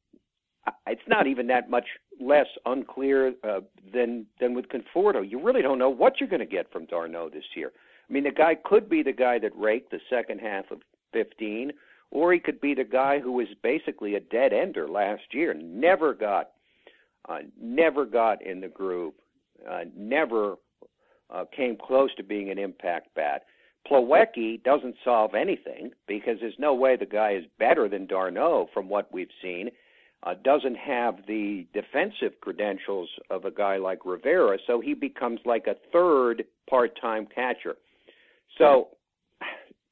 It's not even that much less unclear uh, than than with Conforto. You really don't know what you're going to get from d'Arnaud this year. I mean, the guy could be the guy that raked the second half of 15, or he could be the guy who was basically a dead ender last year. Never got, uh, never got in the groove. Uh, never uh, came close to being an impact bat. Plawecki doesn't solve anything because there's no way the guy is better than d'Arnaud from what we've seen. Uh, doesn't have the defensive credentials of a guy like Rivera, so he becomes like a third part-time catcher. So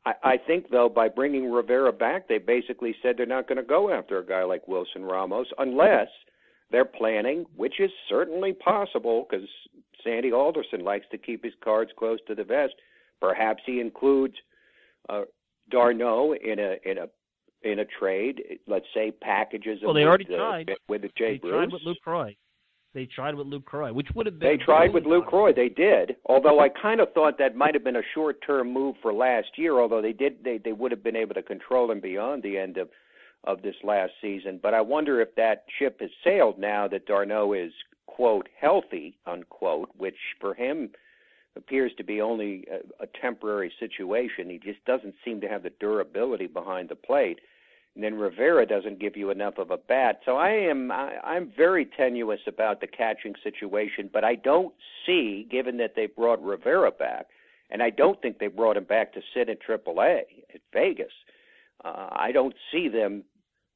I, I think, though, by bringing Rivera back, they basically said they're not going to go after a guy like Wilson Ramos unless they're planning, which is certainly possible because Sandy Alderson likes to keep his cards close to the vest. Perhaps he includes uh, d'Arnaud in a in a in a trade. Let's say packages. Well, they with, already uh, tried. with the Jay they Bruce. tried with Lucroy. They tried with Lucroy, which would have been. They tried with Lucroy. They did. Although I kind of thought that might have been a short-term move for last year. Although they did, they they would have been able to control him beyond the end of of this last season. But I wonder if that ship has sailed now that d'Arnaud is quote healthy unquote, which for him appears to be only a, a temporary situation. He just doesn't seem to have the durability behind the plate. And then Rivera doesn't give you enough of a bat. So I am I, I'm very tenuous about the catching situation, but I don't see, given that they brought Rivera back, and I don't think they brought him back to sit in AAA at Vegas. Uh, I don't see them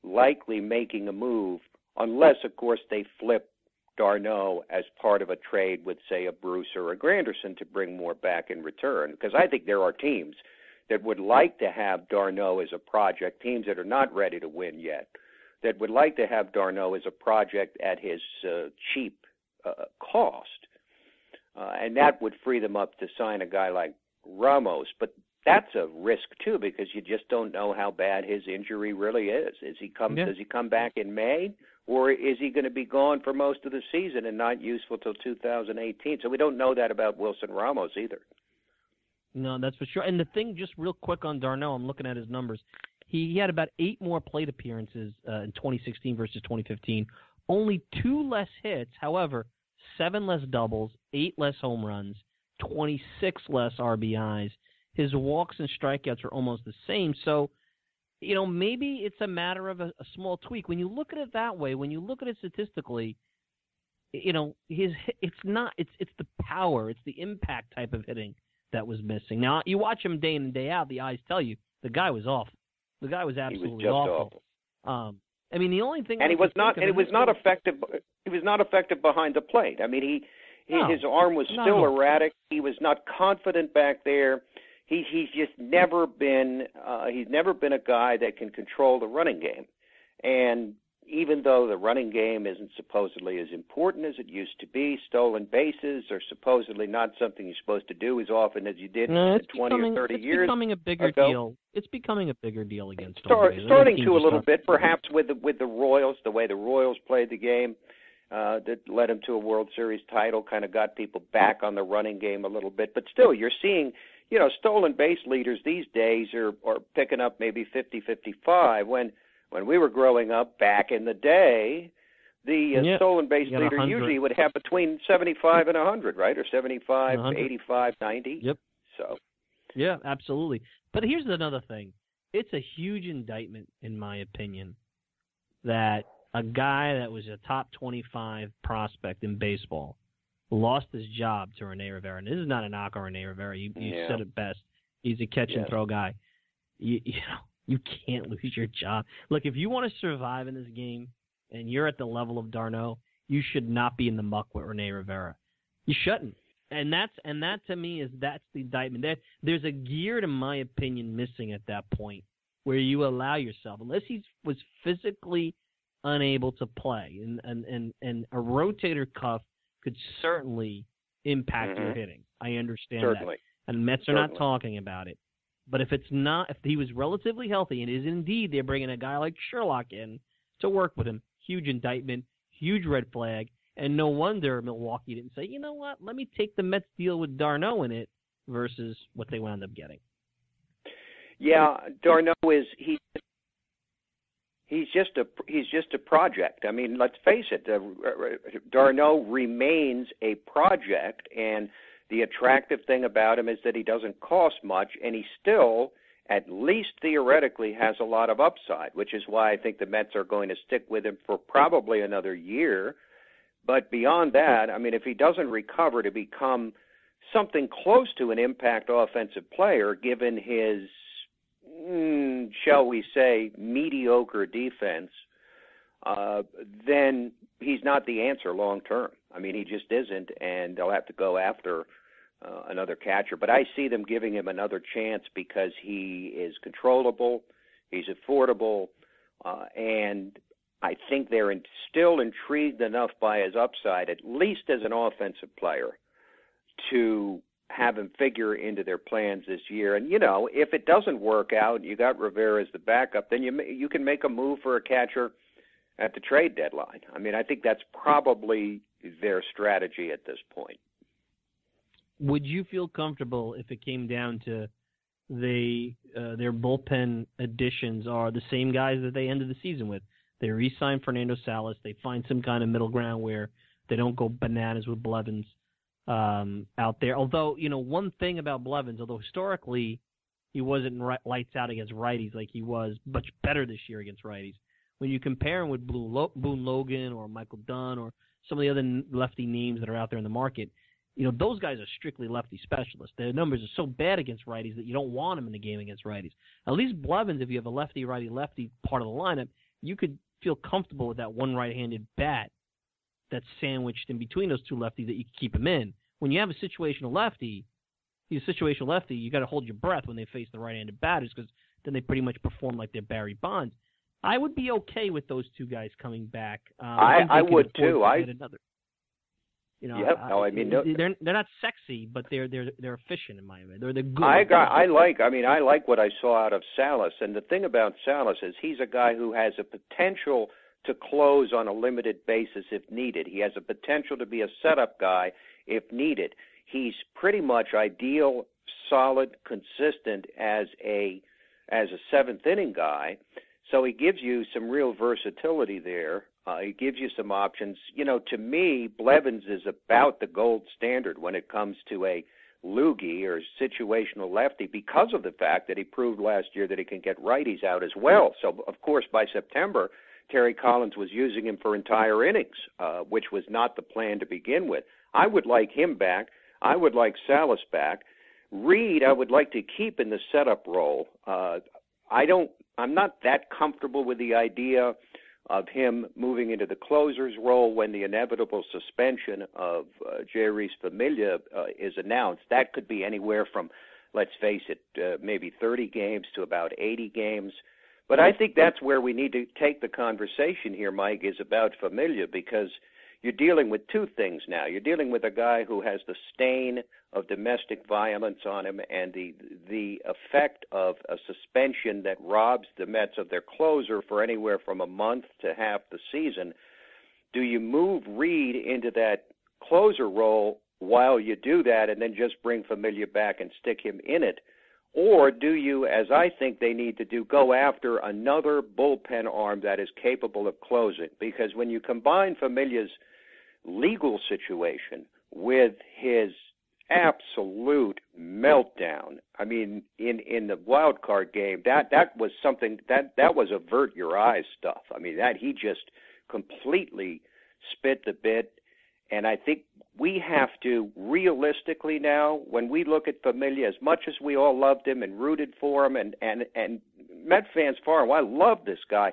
likely making a move unless, of course, they flip d'Arnaud as part of a trade with, say, a Bruce or a Granderson to bring more back in return. Because I think there are teams that would like to have d'Arnaud as a project, teams that are not ready to win yet, that would like to have d'Arnaud as a project at his uh, cheap uh, cost. Uh, and that would free them up to sign a guy like Ramos. But that's a risk too because you just don't know how bad his injury really is. Is he come? Yeah. Does he come back in May, or is he going to be gone for most of the season and not useful till 2018? So we don't know that about Wilson Ramos either. No, that's for sure. And the thing, just real quick on d'Arnaud, I'm looking at his numbers. He, he had about eight more plate appearances uh, in 2016 versus 2015. Only two less hits. However, seven less doubles, eight less home runs, 26 less RBIs. His walks and strikeouts are almost the same. So, you know, maybe it's a matter of a, a small tweak. When you look at it that way, when you look at it statistically, you know, his it's not it's it's the power, it's the impact type of hitting that was missing. Now you watch him day in and day out, the eyes tell you the guy was awful. The guy was He was absolutely just awful. awful. Um, I mean, the only thing and I he was not and he was not effective he was not effective behind the plate i mean he, he No, his arm was still erratic he was not confident back there he he's just never been uh he's never been a guy that can control the running game and even though the running game isn't supposedly as important as it used to be stolen bases are supposedly not something you're supposed to do as often as you did No, it's 20 becoming, or 30 it's years becoming a bigger ago. deal. It's becoming a bigger deal against Start. Starting to a little bit, perhaps with the, with the Royals, the way the Royals played the game, uh, that led him to a World Series title, kind of got people back on the running game a little bit. But still, you're seeing, you know, stolen base leaders these days are are picking up maybe 50, 55. When when we were growing up back in the day, the uh, Yeah, stolen base leader 100. usually would have between 75 and 100, right, or 75, 100. 85, 90. Yep. So Yeah, absolutely. But here's another thing. It's a huge indictment, in my opinion, that a guy that was a top 25 prospect in baseball lost his job to Rene Rivera. And this is not a knock on Rene Rivera. You, you Yeah. said it best. He's a catch and throw guy. You, you know, you can't lose your job. Look, if you want to survive in this game and you're at the level of d'Arnaud, you should not be in the muck with Rene Rivera. You shouldn't. And that's and that to me is that's the indictment. There, there's a gear, in my opinion, missing at that point where you allow yourself, unless he was physically unable to play, and and and, and a rotator cuff could certainly impact your Mhm. hitting. I understand that and Mets are not talking about it. But if it's not, if he was relatively healthy, and is indeed they're bringing a guy like Sherlock in to work with him, huge indictment, huge red flag, and no wonder Milwaukee didn't say, you know what, let me take the Mets deal with d'Arnaud in it versus what they wound up getting. Yeah, d'Arnaud is he. He's just a he's just a project. I mean, let's face it. Uh, d'Arnaud remains a project, and the attractive thing about him is that he doesn't cost much, and he still, at least theoretically, has a lot of upside. Which is why I think the Mets are going to stick with him for probably another year. But beyond that, I mean, if he doesn't recover to become something close to an impact offensive player, given his mm, shall we say, mediocre defense, uh, then he's not the answer long term. I mean, he just isn't, and they'll have to go after uh, another catcher. But I see them giving him another chance because he is controllable, he's affordable, uh, and I think they're in, still intrigued enough by his upside, at least as an offensive player, to have him figure into their plans this year. And you know, if it doesn't work out, you got Rivera as the backup, then you you can make a move for a catcher at the trade deadline. I mean, I think that's probably their strategy at this point. Would you feel comfortable if it came down to they uh, their bullpen additions are the same guys that they ended the season with? They re-sign Fernando Salas. They find some kind of middle ground where they don't go bananas with Blevins um, out there. Although you know one thing about Blevins, although historically he wasn't lights out against righties like he was much better this year against righties. When you compare him with Boone, Lo- Boone Logan or Michael Dunn or some of the other lefty names that are out there in the market, you know those guys are strictly lefty specialists. Their numbers are so bad against righties that you don't want them in the game against righties. At least Blevins, if you have a lefty, righty, lefty part of the lineup, you could feel comfortable with that one right-handed bat that's sandwiched in between those two lefties that you can keep him in. When you have a situational lefty, he's a situational lefty, you got to hold your breath when they face the right-handed batters because then they pretty much perform like they're Barry Bonds. I would be okay with those two guys coming back. Um, I- I would too. to I- another. You know, Yep. No, I mean, no- they're they're not sexy, but they're they're they're efficient in my opinion. They're they're good. I got I like I mean I like what I saw out of Salas and the thing about Salas is he's a guy who has a potential to close on a limited basis if needed. He has a potential to be a setup guy if needed. He's pretty much ideal, solid, consistent as a as a seventh inning guy. So he gives you some real versatility there. Uh, he gives you some options. You know, to me, Blevins is about the gold standard when it comes to a loogie or situational lefty because of the fact that he proved last year that he can get righties out as well. So, of course, by September, Terry Collins was using him for entire innings, uh, which was not the plan to begin with. I would like him back. I would like Salas back. Reed, I would like to keep in the setup role. Uh, I don't. I'm not that comfortable with the idea of him moving into the closer's role when the inevitable suspension of uh, Jeurys Familia uh, is announced. That could be anywhere from, let's face it, uh, maybe 30 games to about 80 games. But I think that's where we need to take the conversation here, Mike, is about Familia because you're dealing with two things now. You're dealing with a guy who has the stain of domestic violence on him and the the effect of a suspension that robs the Mets of their closer for anywhere from a month to half the season. Do you move Reed into that closer role while you do that and then just bring Familia back and stick him in it? Or do you, as I think they need to do, go after another bullpen arm that is capable of closing? Because when you combine Familia's legal situation with his absolute meltdown. I mean, in in the wild card game, that that was something that that was avert your eyes stuff. I mean, that he just completely spit the bit. And I think we have to realistically now, when we look at Familia, as much as we all loved him and rooted for him, and and and Met fans far and wide love this guy.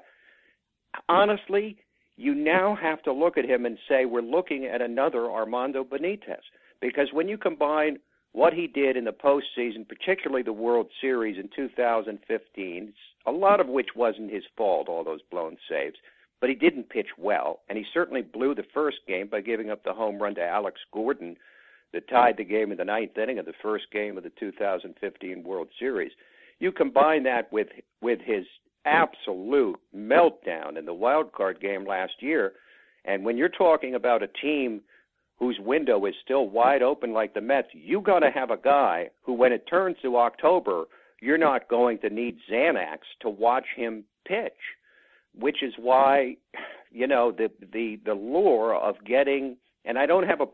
Honestly, you now have to look at him and say we're looking at another Armando Benitez because when you combine what he did in the postseason, particularly the World Series in 2015, a lot of which wasn't his fault, all those blown saves, but he didn't pitch well, and he certainly blew the first game by giving up the home run to Alex Gordon that tied the game in the ninth inning of the first game of the 2015 World Series. You combine that with with his absolute meltdown in the wild card game last year, and when you're talking about a team whose window is still wide open like the Mets, you got to have a guy who, when it turns to October, you're not going to need Xanax to watch him pitch, which is why, you know, the the the lure of getting. And I don't have a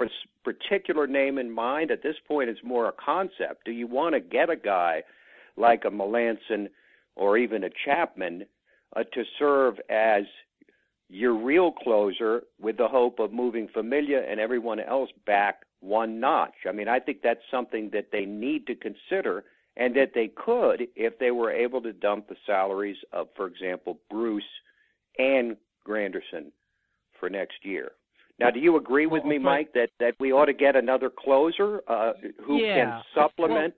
particular name in mind at this point. It's more a concept. Do you want to get a guy like a Melancon or even a Chapman uh, to serve as your real closer with the hope of moving Familia and everyone else back one notch. I mean, I think that's something that they need to consider and that they could if they were able to dump the salaries of, for example, Bruce and Granderson for next year. Now, do you agree with me, Mike, that that we ought to get another closer uh, who yeah. can supplement?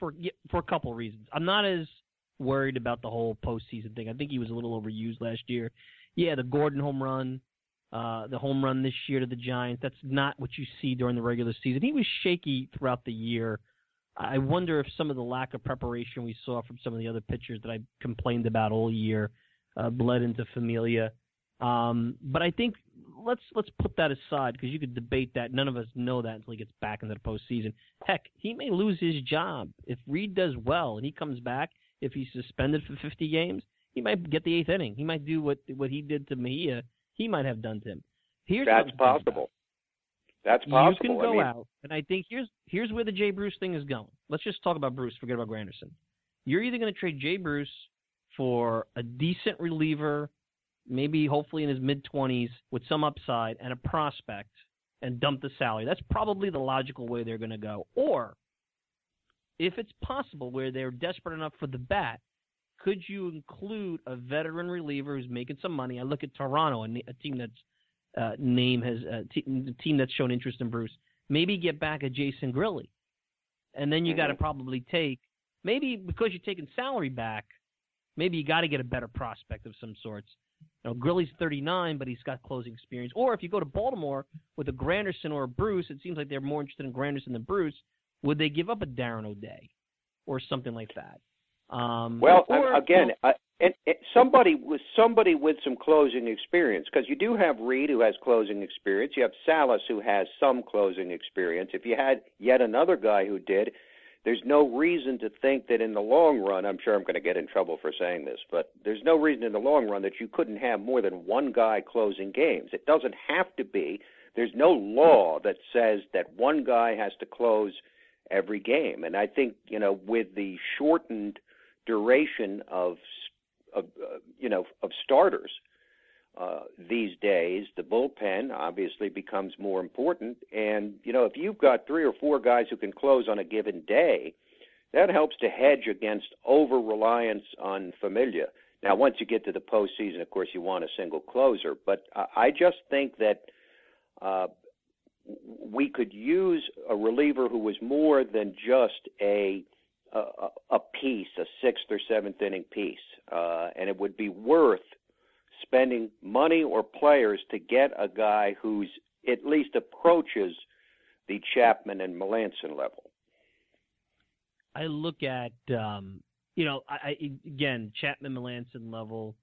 Well, for for a couple of reasons, I'm not as worried about the whole postseason thing. I think he was a little overused last year. Yeah, the Gordon home run, uh, the home run this year to the Giants. That's not what you see during the regular season. He was shaky throughout the year. I wonder if some of the lack of preparation we saw from some of the other pitchers that I complained about all year uh, bled into Familia. Um, but I think let's let's put that aside because you could debate that. None of us know that until he gets back into the postseason. Heck, he may lose his job if Reed does well and he comes back if he's suspended for 50 games, he might get the eighth inning. He might do what what he did to Mejia. He might have done to him. Here's That's possible. That's possible. You can go I mean, out, and I think here's here's where the Jay Bruce thing is going. Let's just talk about Bruce. Forget about Granderson. You're either going to trade Jay Bruce for a decent reliever, maybe hopefully in his mid 20s with some upside and a prospect, and dump the salary. That's probably the logical way they're going to go. Or if it's possible where they're desperate enough for the bat, could you include a veteran reliever who's making some money? I look at Toronto, a, a team that's uh, name has a uh, team that's shown interest in Bruce. Maybe get back a Jason Grilli, and then you mm-hmm. got to probably take maybe because you're taking salary back. Maybe you got to get a better prospect of some sorts. You know, Grilli's 39, but he's got closing experience. Or if you go to Baltimore with a Granderson or a Bruce, it seems like they're more interested in Granderson than Bruce. Would they give up a Darren O'Day or something like that? Um, well, or, again, you know, and, and somebody with somebody with some closing experience, because you do have Reed who has closing experience. You have Salas who has some closing experience. If you had yet another guy who did, there's no reason to think that in the long run, I'm sure I'm going to get in trouble for saying this, but there's no reason in the long run that you couldn't have more than one guy closing games. It doesn't have to be. There's no law that says that one guy has to close every game. And I think, you know, with the shortened duration of of uh, you know of starters uh, these days, the bullpen obviously becomes more important. And you know, if you've got three or four guys who can close on a given day, that helps to hedge against over reliance on Familia. Now, once you get to the postseason, of course, you want a single closer. But I just think that uh, we could use a reliever who was more than just a a, a piece, a sixth or seventh inning piece, uh, and it would be worth spending money or players to get a guy who's at least approaches the Chapman and Melancon level. I look at, um, you know, I, again Chapman Melancon level.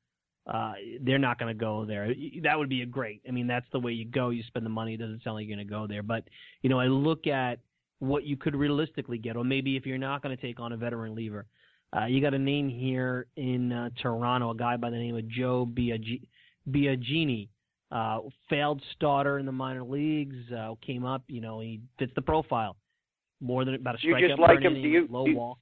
Uh, they're not going to go there. That would be a great. I mean, that's the way you go. You spend the money. It doesn't sound like you're going to go there. But you know, I look at what you could realistically get, or maybe if you're not going to take on a veteran lever, uh, you got a name here in uh, Toronto, a guy by the name of Joe Biagini. Uh, failed starter in the minor leagues, uh, came up, you know, he fits the profile. More than about a strikeout you just like him, inning, do you, low you, walks.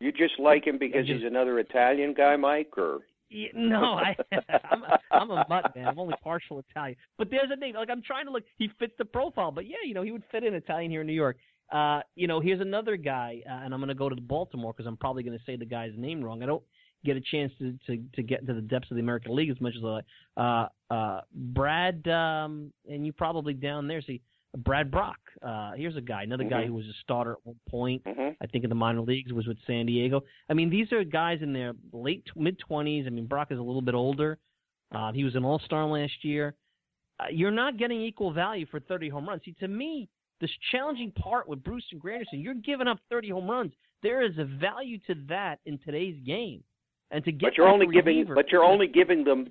You just like him because just, he's another Italian guy, Mike, or yeah, no, I, I'm, a, I'm a mutt man. I'm only partial Italian. But there's a name. Like I'm trying to look. He fits the profile. But yeah, you know, he would fit in Italian here in New York. Uh, you know, here's another guy, uh, and I'm going to go to Baltimore because I'm probably going to say the guy's name wrong. I don't get a chance to, to to get into the depths of the American League as much as I. Like. Uh, uh, Brad, um, and you probably down there see Brad Brach. Uh, here's a guy, another mm-hmm. guy who was a starter at one point. Mm-hmm. I think in the minor leagues was with San Diego. I mean, these are guys in their late mid 20s. I mean, Brach is a little bit older. Uh, he was an All Star last year. Uh, you're not getting equal value for 30 home runs. See, to me, this challenging part with Bruce and Granderson, you're giving up 30 home runs. There is a value to that in today's game, and to get but you're only giving but you're only giving them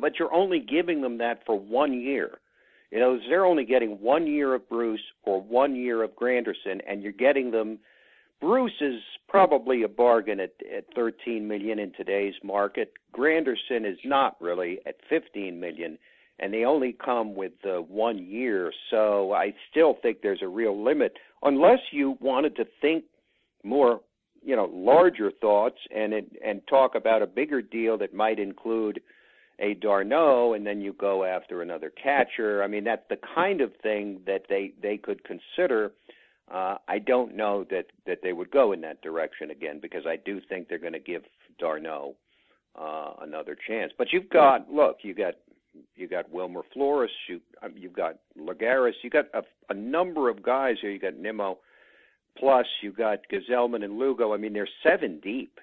but you're only giving them that for one year. You know, they're only getting one year of Bruce or one year of Granderson, and you're getting them. Bruce is probably a bargain at, at 13 million in today's market. Granderson is not really at 15 million and they only come with uh, one year. So I still think there's a real limit, unless you wanted to think more, you know, larger thoughts and and talk about a bigger deal that might include a d'Arnaud, and then you go after another catcher. I mean, that's the kind of thing that they they could consider. Uh, I don't know that that they would go in that direction again because I do think they're going to give d'Arnaud uh, another chance. But you've got look, you got you got Wilmer Flores, you um, you've got Lagares, you got a, a number of guys here. You got Nimmo, plus you got Gsellman and Lugo. I mean, they're seven deep,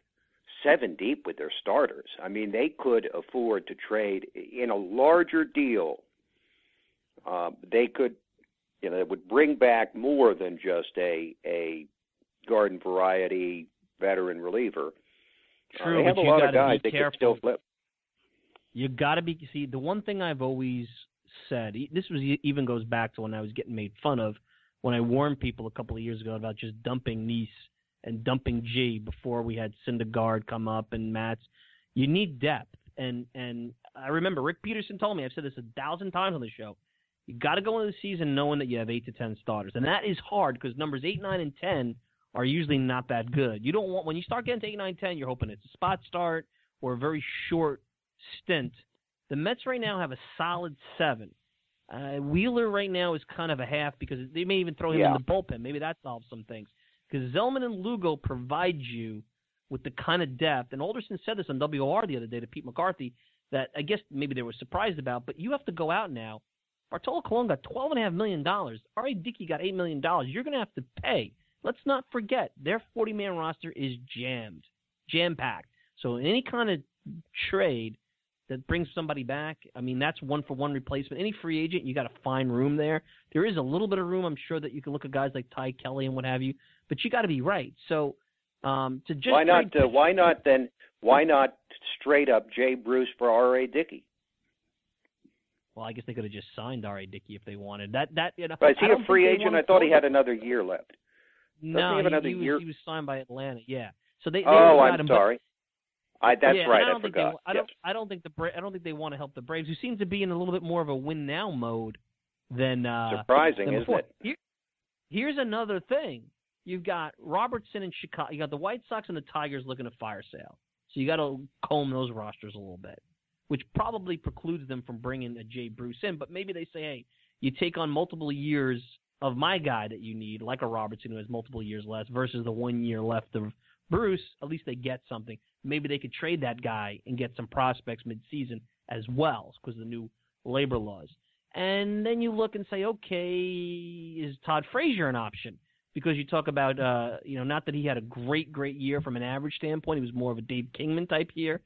seven deep with their starters. I mean, they could afford to trade in a larger deal. Uh, they could, you know, it would bring back more than just a a garden variety veteran reliever. True, uh, they have a lot of guys they could still flip. You got to be see the one thing I've always said. This was even goes back to when I was getting made fun of when I warned people a couple of years ago about just dumping Niese and dumping Gee before we had Syndergaard come up and Matz. You need depth, and and I remember Rick Peterson told me I've said this a thousand times on the show. You got to go into the season knowing that you have eight to ten starters, and that is hard because numbers eight, nine, and ten are usually not that good. You don't want when you start getting to eight, nine, ten, you're hoping it's a spot start or a very short stint. The Mets right now have a solid seven. Uh, Wheeler right now is kind of a half because they may even throw him Yeah. in the bullpen. Maybe that solves some things. Because Gsellman and Lugo provide you with the kind of depth. And Alderson said this on WR the other day to Pete McCarthy that I guess maybe they were surprised about. But you have to go out now. Bartolo Colon got twelve and a half million dollars. R.A. Dickey got eight million dollars. You're going to have to pay. Let's not forget their 40 man roster is jammed, jam packed. So in any kind of trade, that brings somebody back. I mean, that's one for one replacement. Any free agent, you got to find room there. There is a little bit of room, I'm sure, that you can look at guys like Ty Kelly and what have you, but you got to be right. So um, to just why not? Uh, why not then? Why not straight up Jay Bruce for R. A. Dickey? Well, I guess they could have just signed R.A. Dickey if they wanted. That that you know. But is he a free agent? I thought he had another year left. No, he he, was, year? he was signed by Atlanta. Yeah. So they. they Oh, I'm him, but- sorry. I that's yeah, right. I I, don't think forgot. They, I don't. I don't think the Bra- I don't think they want to help the Braves, who seem to be in a little bit more of a win now mode than uh, Surprising, than isn't it? Here, here's another thing. You've got Robertson in Chicago. You got the White Sox and the Tigers looking to fire sale. So you got to comb those rosters a little bit, which probably precludes them from bringing a Jay Bruce in. But maybe they say, hey, you take on multiple years of my guy that you need, like a Robertson who has multiple years left, versus the one year left of Bruce. At least they get something. Maybe they could trade that guy and get some prospects midseason as well because of the new labor laws. And then you look and say, okay, is Todd Frazier an option? Because you talk about, uh, you know, not that he had a great, great year from an average standpoint. He was more of a Dave Kingman type year,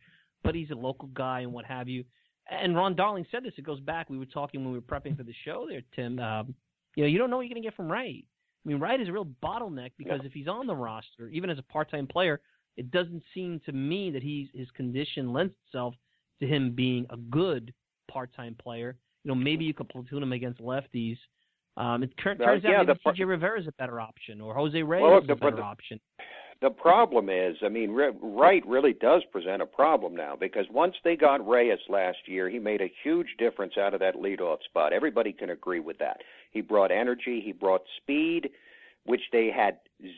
but he's a local guy and what have you. And Ron Darling said this. It goes back. We were talking when we were prepping for the show there, Tim. Um, you know, you don't know what you're going to get from Wright. I mean, Wright is a real bottleneck because if he's on the roster, even as a part-time player, it doesn't seem to me that he's his condition lends itself to him being a good part-time player. You know, maybe you could platoon him against lefties. Um, it turns yeah, out maybe the par- TJ Rivera is a better option, or Jose Reyes Well, look, is the- a better the- option. The problem is, I mean, Ri- Wright really does present a problem now because once they got Reyes last year, he made a huge difference out of that leadoff spot. Everybody can agree with that. He brought energy, he brought speed, which they had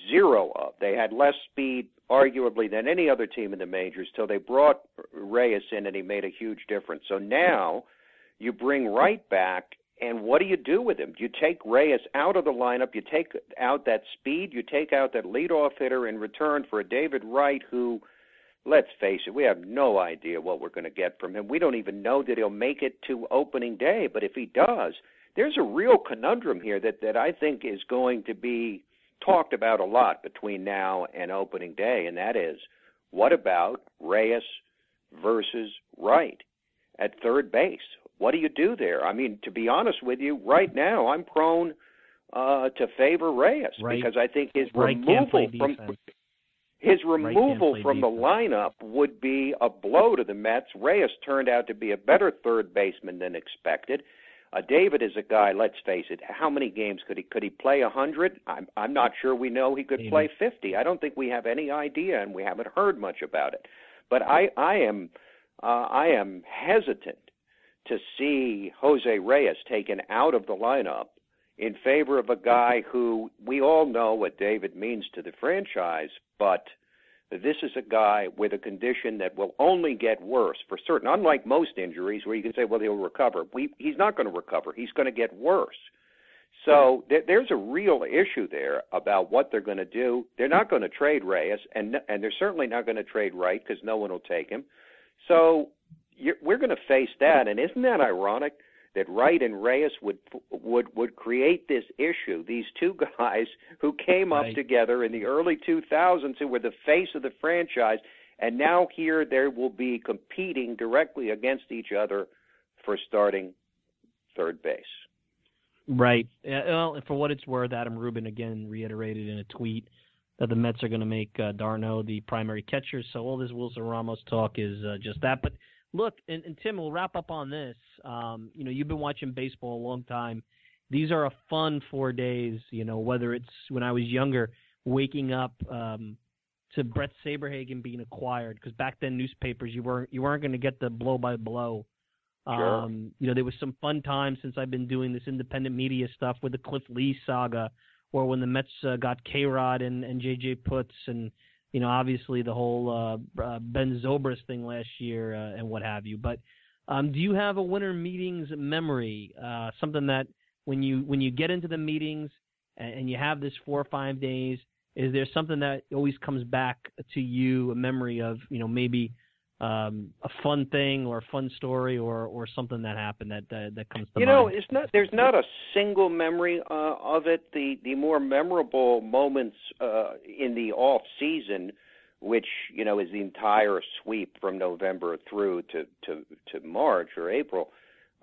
zero of. They had less speed, arguably, than any other team in the majors till they brought Reyes in, and he made a huge difference. So now you bring Wright back, and what do you do with him? You take Reyes out of the lineup, you take out that speed, you take out that leadoff hitter in return for a David Wright who, let's face it, we have no idea what we're going to get from him. We don't even know that he'll make it to opening day, but if he does, there's a real conundrum here that, that I think is going to be talked about a lot between now and opening day, and that is what about Reyes versus Wright at third base? What do you do there? I mean, to be honest with you, right now I'm prone uh, to favor Reyes Wright- because I think his Wright removal from defense. his removal play from the defense. lineup would be a blow to the Mets. Reyes turned out to be a better third baseman than expected. Uh, David is a guy. Let's face it. How many games could he could he play a hundred? I'm I'm not sure. We know he could play fifty. I don't think we have any idea, and we haven't heard much about it. But I I am uh, I am hesitant to see Jose Reyes taken out of the lineup in favor of a guy who we all know what David means to the franchise, but this is a guy with a condition that will only get worse for certain. Unlike most injuries where you can say, well, he'll recover. We, he's not going to recover. He's going to get worse. So there, there's a real issue there about what they're going to do. They're not going to trade Reyes, and and they're certainly not going to trade Wright because no one will take him. So we're going to face that. And isn't that ironic that Wright and Reyes would would would create this issue? These two guys who came up Right. together in the early 2000s, who were the face of the franchise, and now here they will be competing directly against each other for starting third base. Right. Well, for what it's worth, Adam Rubin again reiterated in a tweet that the Mets are going to make uh, d'Arnaud the primary catcher. So all this Wilson Ramos talk is uh, just that. But look, and, and Tim, we'll wrap up on this. Um, you know, you've been watching baseball a long time. These are a fun four days. You know, whether it's when I was younger, waking up um, to Bret Saberhagen being acquired, because back then newspapers you weren't you weren't going to get the blow by blow. Sure. Um, you know, there was some fun times since I've been doing this independent media stuff with the Cliff Lee saga, or when the Mets uh, got K Rod and, and JJ Putz, and you know, obviously the whole uh, uh, Ben Zobrist thing last year uh, and what have you. But um, do you have a winter meetings memory? Uh, something that when you when you get into the meetings and, and you have this four or five days, is there something that always comes back to you, a memory of you know maybe um, a fun thing or a fun story or or something that happened that that, that comes to you mind? know, it's not. There's not a single memory uh, of it. The the more memorable moments uh, in the off season which you know is the entire sweep from November through to to to March or April,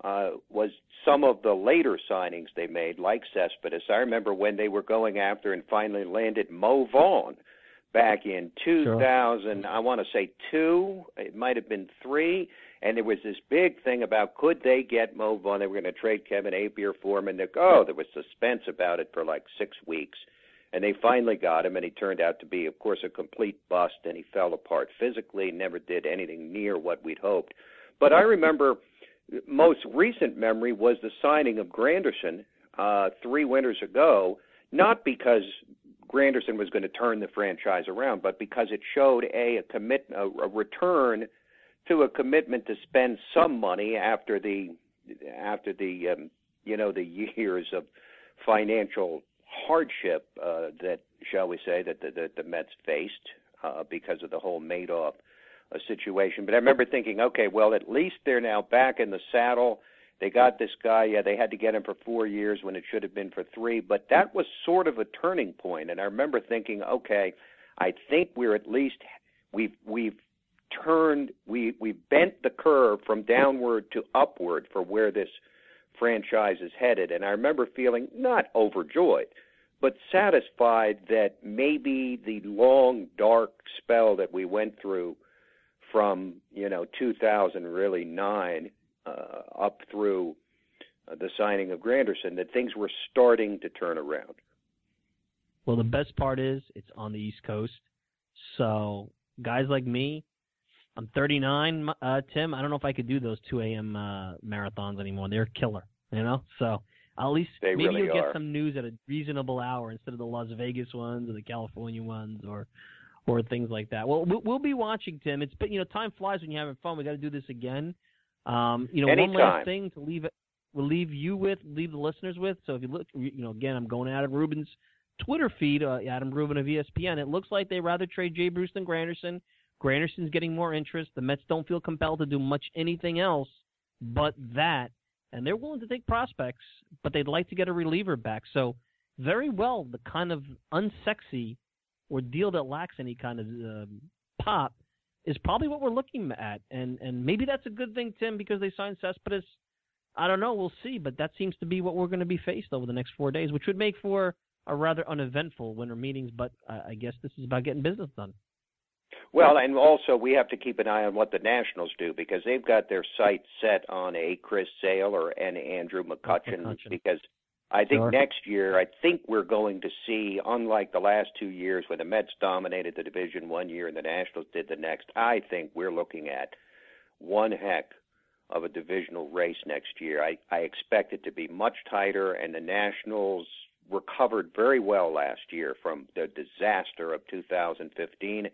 uh, was some of the later signings they made, like Cespedes. I remember when they were going after and finally landed Mo Vaughn back in 2000. Sure. I want to say two. It might have been three. And there was this big thing about could they get Mo Vaughn? They were going to trade Kevin Appier for him, and they, oh, there was suspense about it for like six weeks. And they finally got him, and he turned out to be, of course, a complete bust, and he fell apart physically, never did anything near what we'd hoped. But I remember most recent memory was the signing of Granderson uh, three winters ago, not because Granderson was going to turn the franchise around, but because it showed a a commit a, a return to a commitment to spend some money after the after the um, you know the years of financial hardship uh, that shall we say that the, that the Mets faced uh, because of the whole Madoff uh, situation. But I remember thinking, okay, well at least they're now back in the saddle. They got this guy. Yeah, they had to get him for four years when it should have been for three. But that was sort of a turning point. And I remember thinking, okay, I think we're at least we've we've turned we we've bent the curve from downward to upward for where this franchise is headed and I remember feeling not overjoyed but satisfied that maybe the long dark spell that we went through from you know 2000 really 9 uh, up through uh, the signing of Granderson that things were starting to turn around. Well, the best part is it's on the East Coast. So guys like me I'm 39, uh, Tim. I don't know if I could do those 2 a.m. Uh, marathons anymore. They're killer, you know. So at least they maybe really you'll are. get some news at a reasonable hour instead of the Las Vegas ones or the California ones or or things like that. Well, we'll be watching, Tim. It's been you know time flies when you're having fun. We got to do this again. Um, you know, Anytime. one last thing to leave we'll leave you with, leave the listeners with. So if you look, you know, again, I'm going Adam Rubin's Twitter feed, uh, Adam Rubin of ESPN. It looks like they rather trade Jay Bruce than Granderson. Granderson's getting more interest. The Mets don't feel compelled to do much anything else but that, and they're willing to take prospects, but they'd like to get a reliever back. So very well, the kind of unsexy or deal that lacks any kind of uh, pop is probably what we're looking at, and and maybe that's a good thing, Tim, because they signed Cespedes. I don't know, we'll see, but that seems to be what we're going to be faced over the next four days, which would make for a rather uneventful winter meetings. But uh, I guess this is about getting business done. Well, and also we have to keep an eye on what the Nationals do because they've got their sights set on a Chris Sale or an Andrew McCutchen, McCutchen. because I think Sure. next year I think we're going to see, unlike the last two years when the Mets dominated the division one year and the Nationals did the next, I think we're looking at one heck of a divisional race next year. I, I expect it to be much tighter, and the Nationals recovered very well last year from the disaster of 2015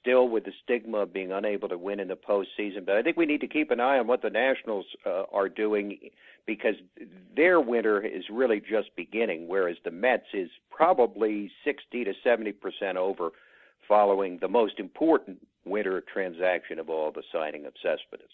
still with the stigma of being unable to win in the postseason. But I think we need to keep an eye on what the Nationals uh, are doing because their winter is really just beginning, whereas the Mets is probably 60 to 70 percent over following the most important winter transaction of all, the signing of Cespedes.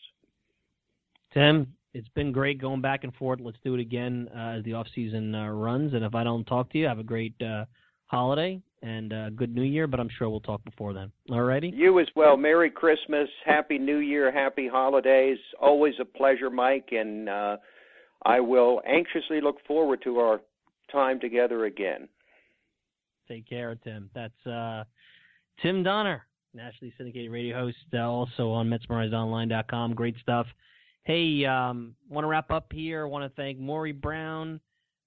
Tim, it's been great going back and forth. Let's do it again uh, as the off season uh, runs. And if I don't talk to you, have a great uh, holiday and uh, good New Year. But I'm sure we'll talk before then. Alrighty. You as well. Merry Christmas, Happy New Year, Happy Holidays. Always a pleasure, Mike, and uh, I will anxiously look forward to our time together again. Take care, Tim. That's uh, Tim Donner, nationally syndicated radio host, uh, also on MetsMerizedOnline.com. Great stuff. Hey, um, want to wrap up here. Want to thank Maury Brown.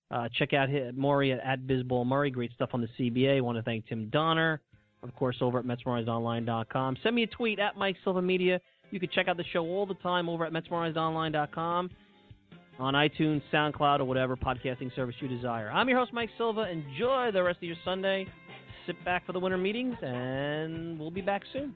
Uh, check out his, Maury at, at Murray. Great stuff on the CBA. Want to thank Tim Donner, of course, over at MetsMerizedOnline.com. Send me a tweet at Mike Silva Media. You can check out the show all the time over at MetsMerizedOnline.com on iTunes, SoundCloud, or whatever podcasting service you desire. I'm your host, Mike Silva. Enjoy the rest of your Sunday. Sit back for the winter meetings, and we'll be back soon.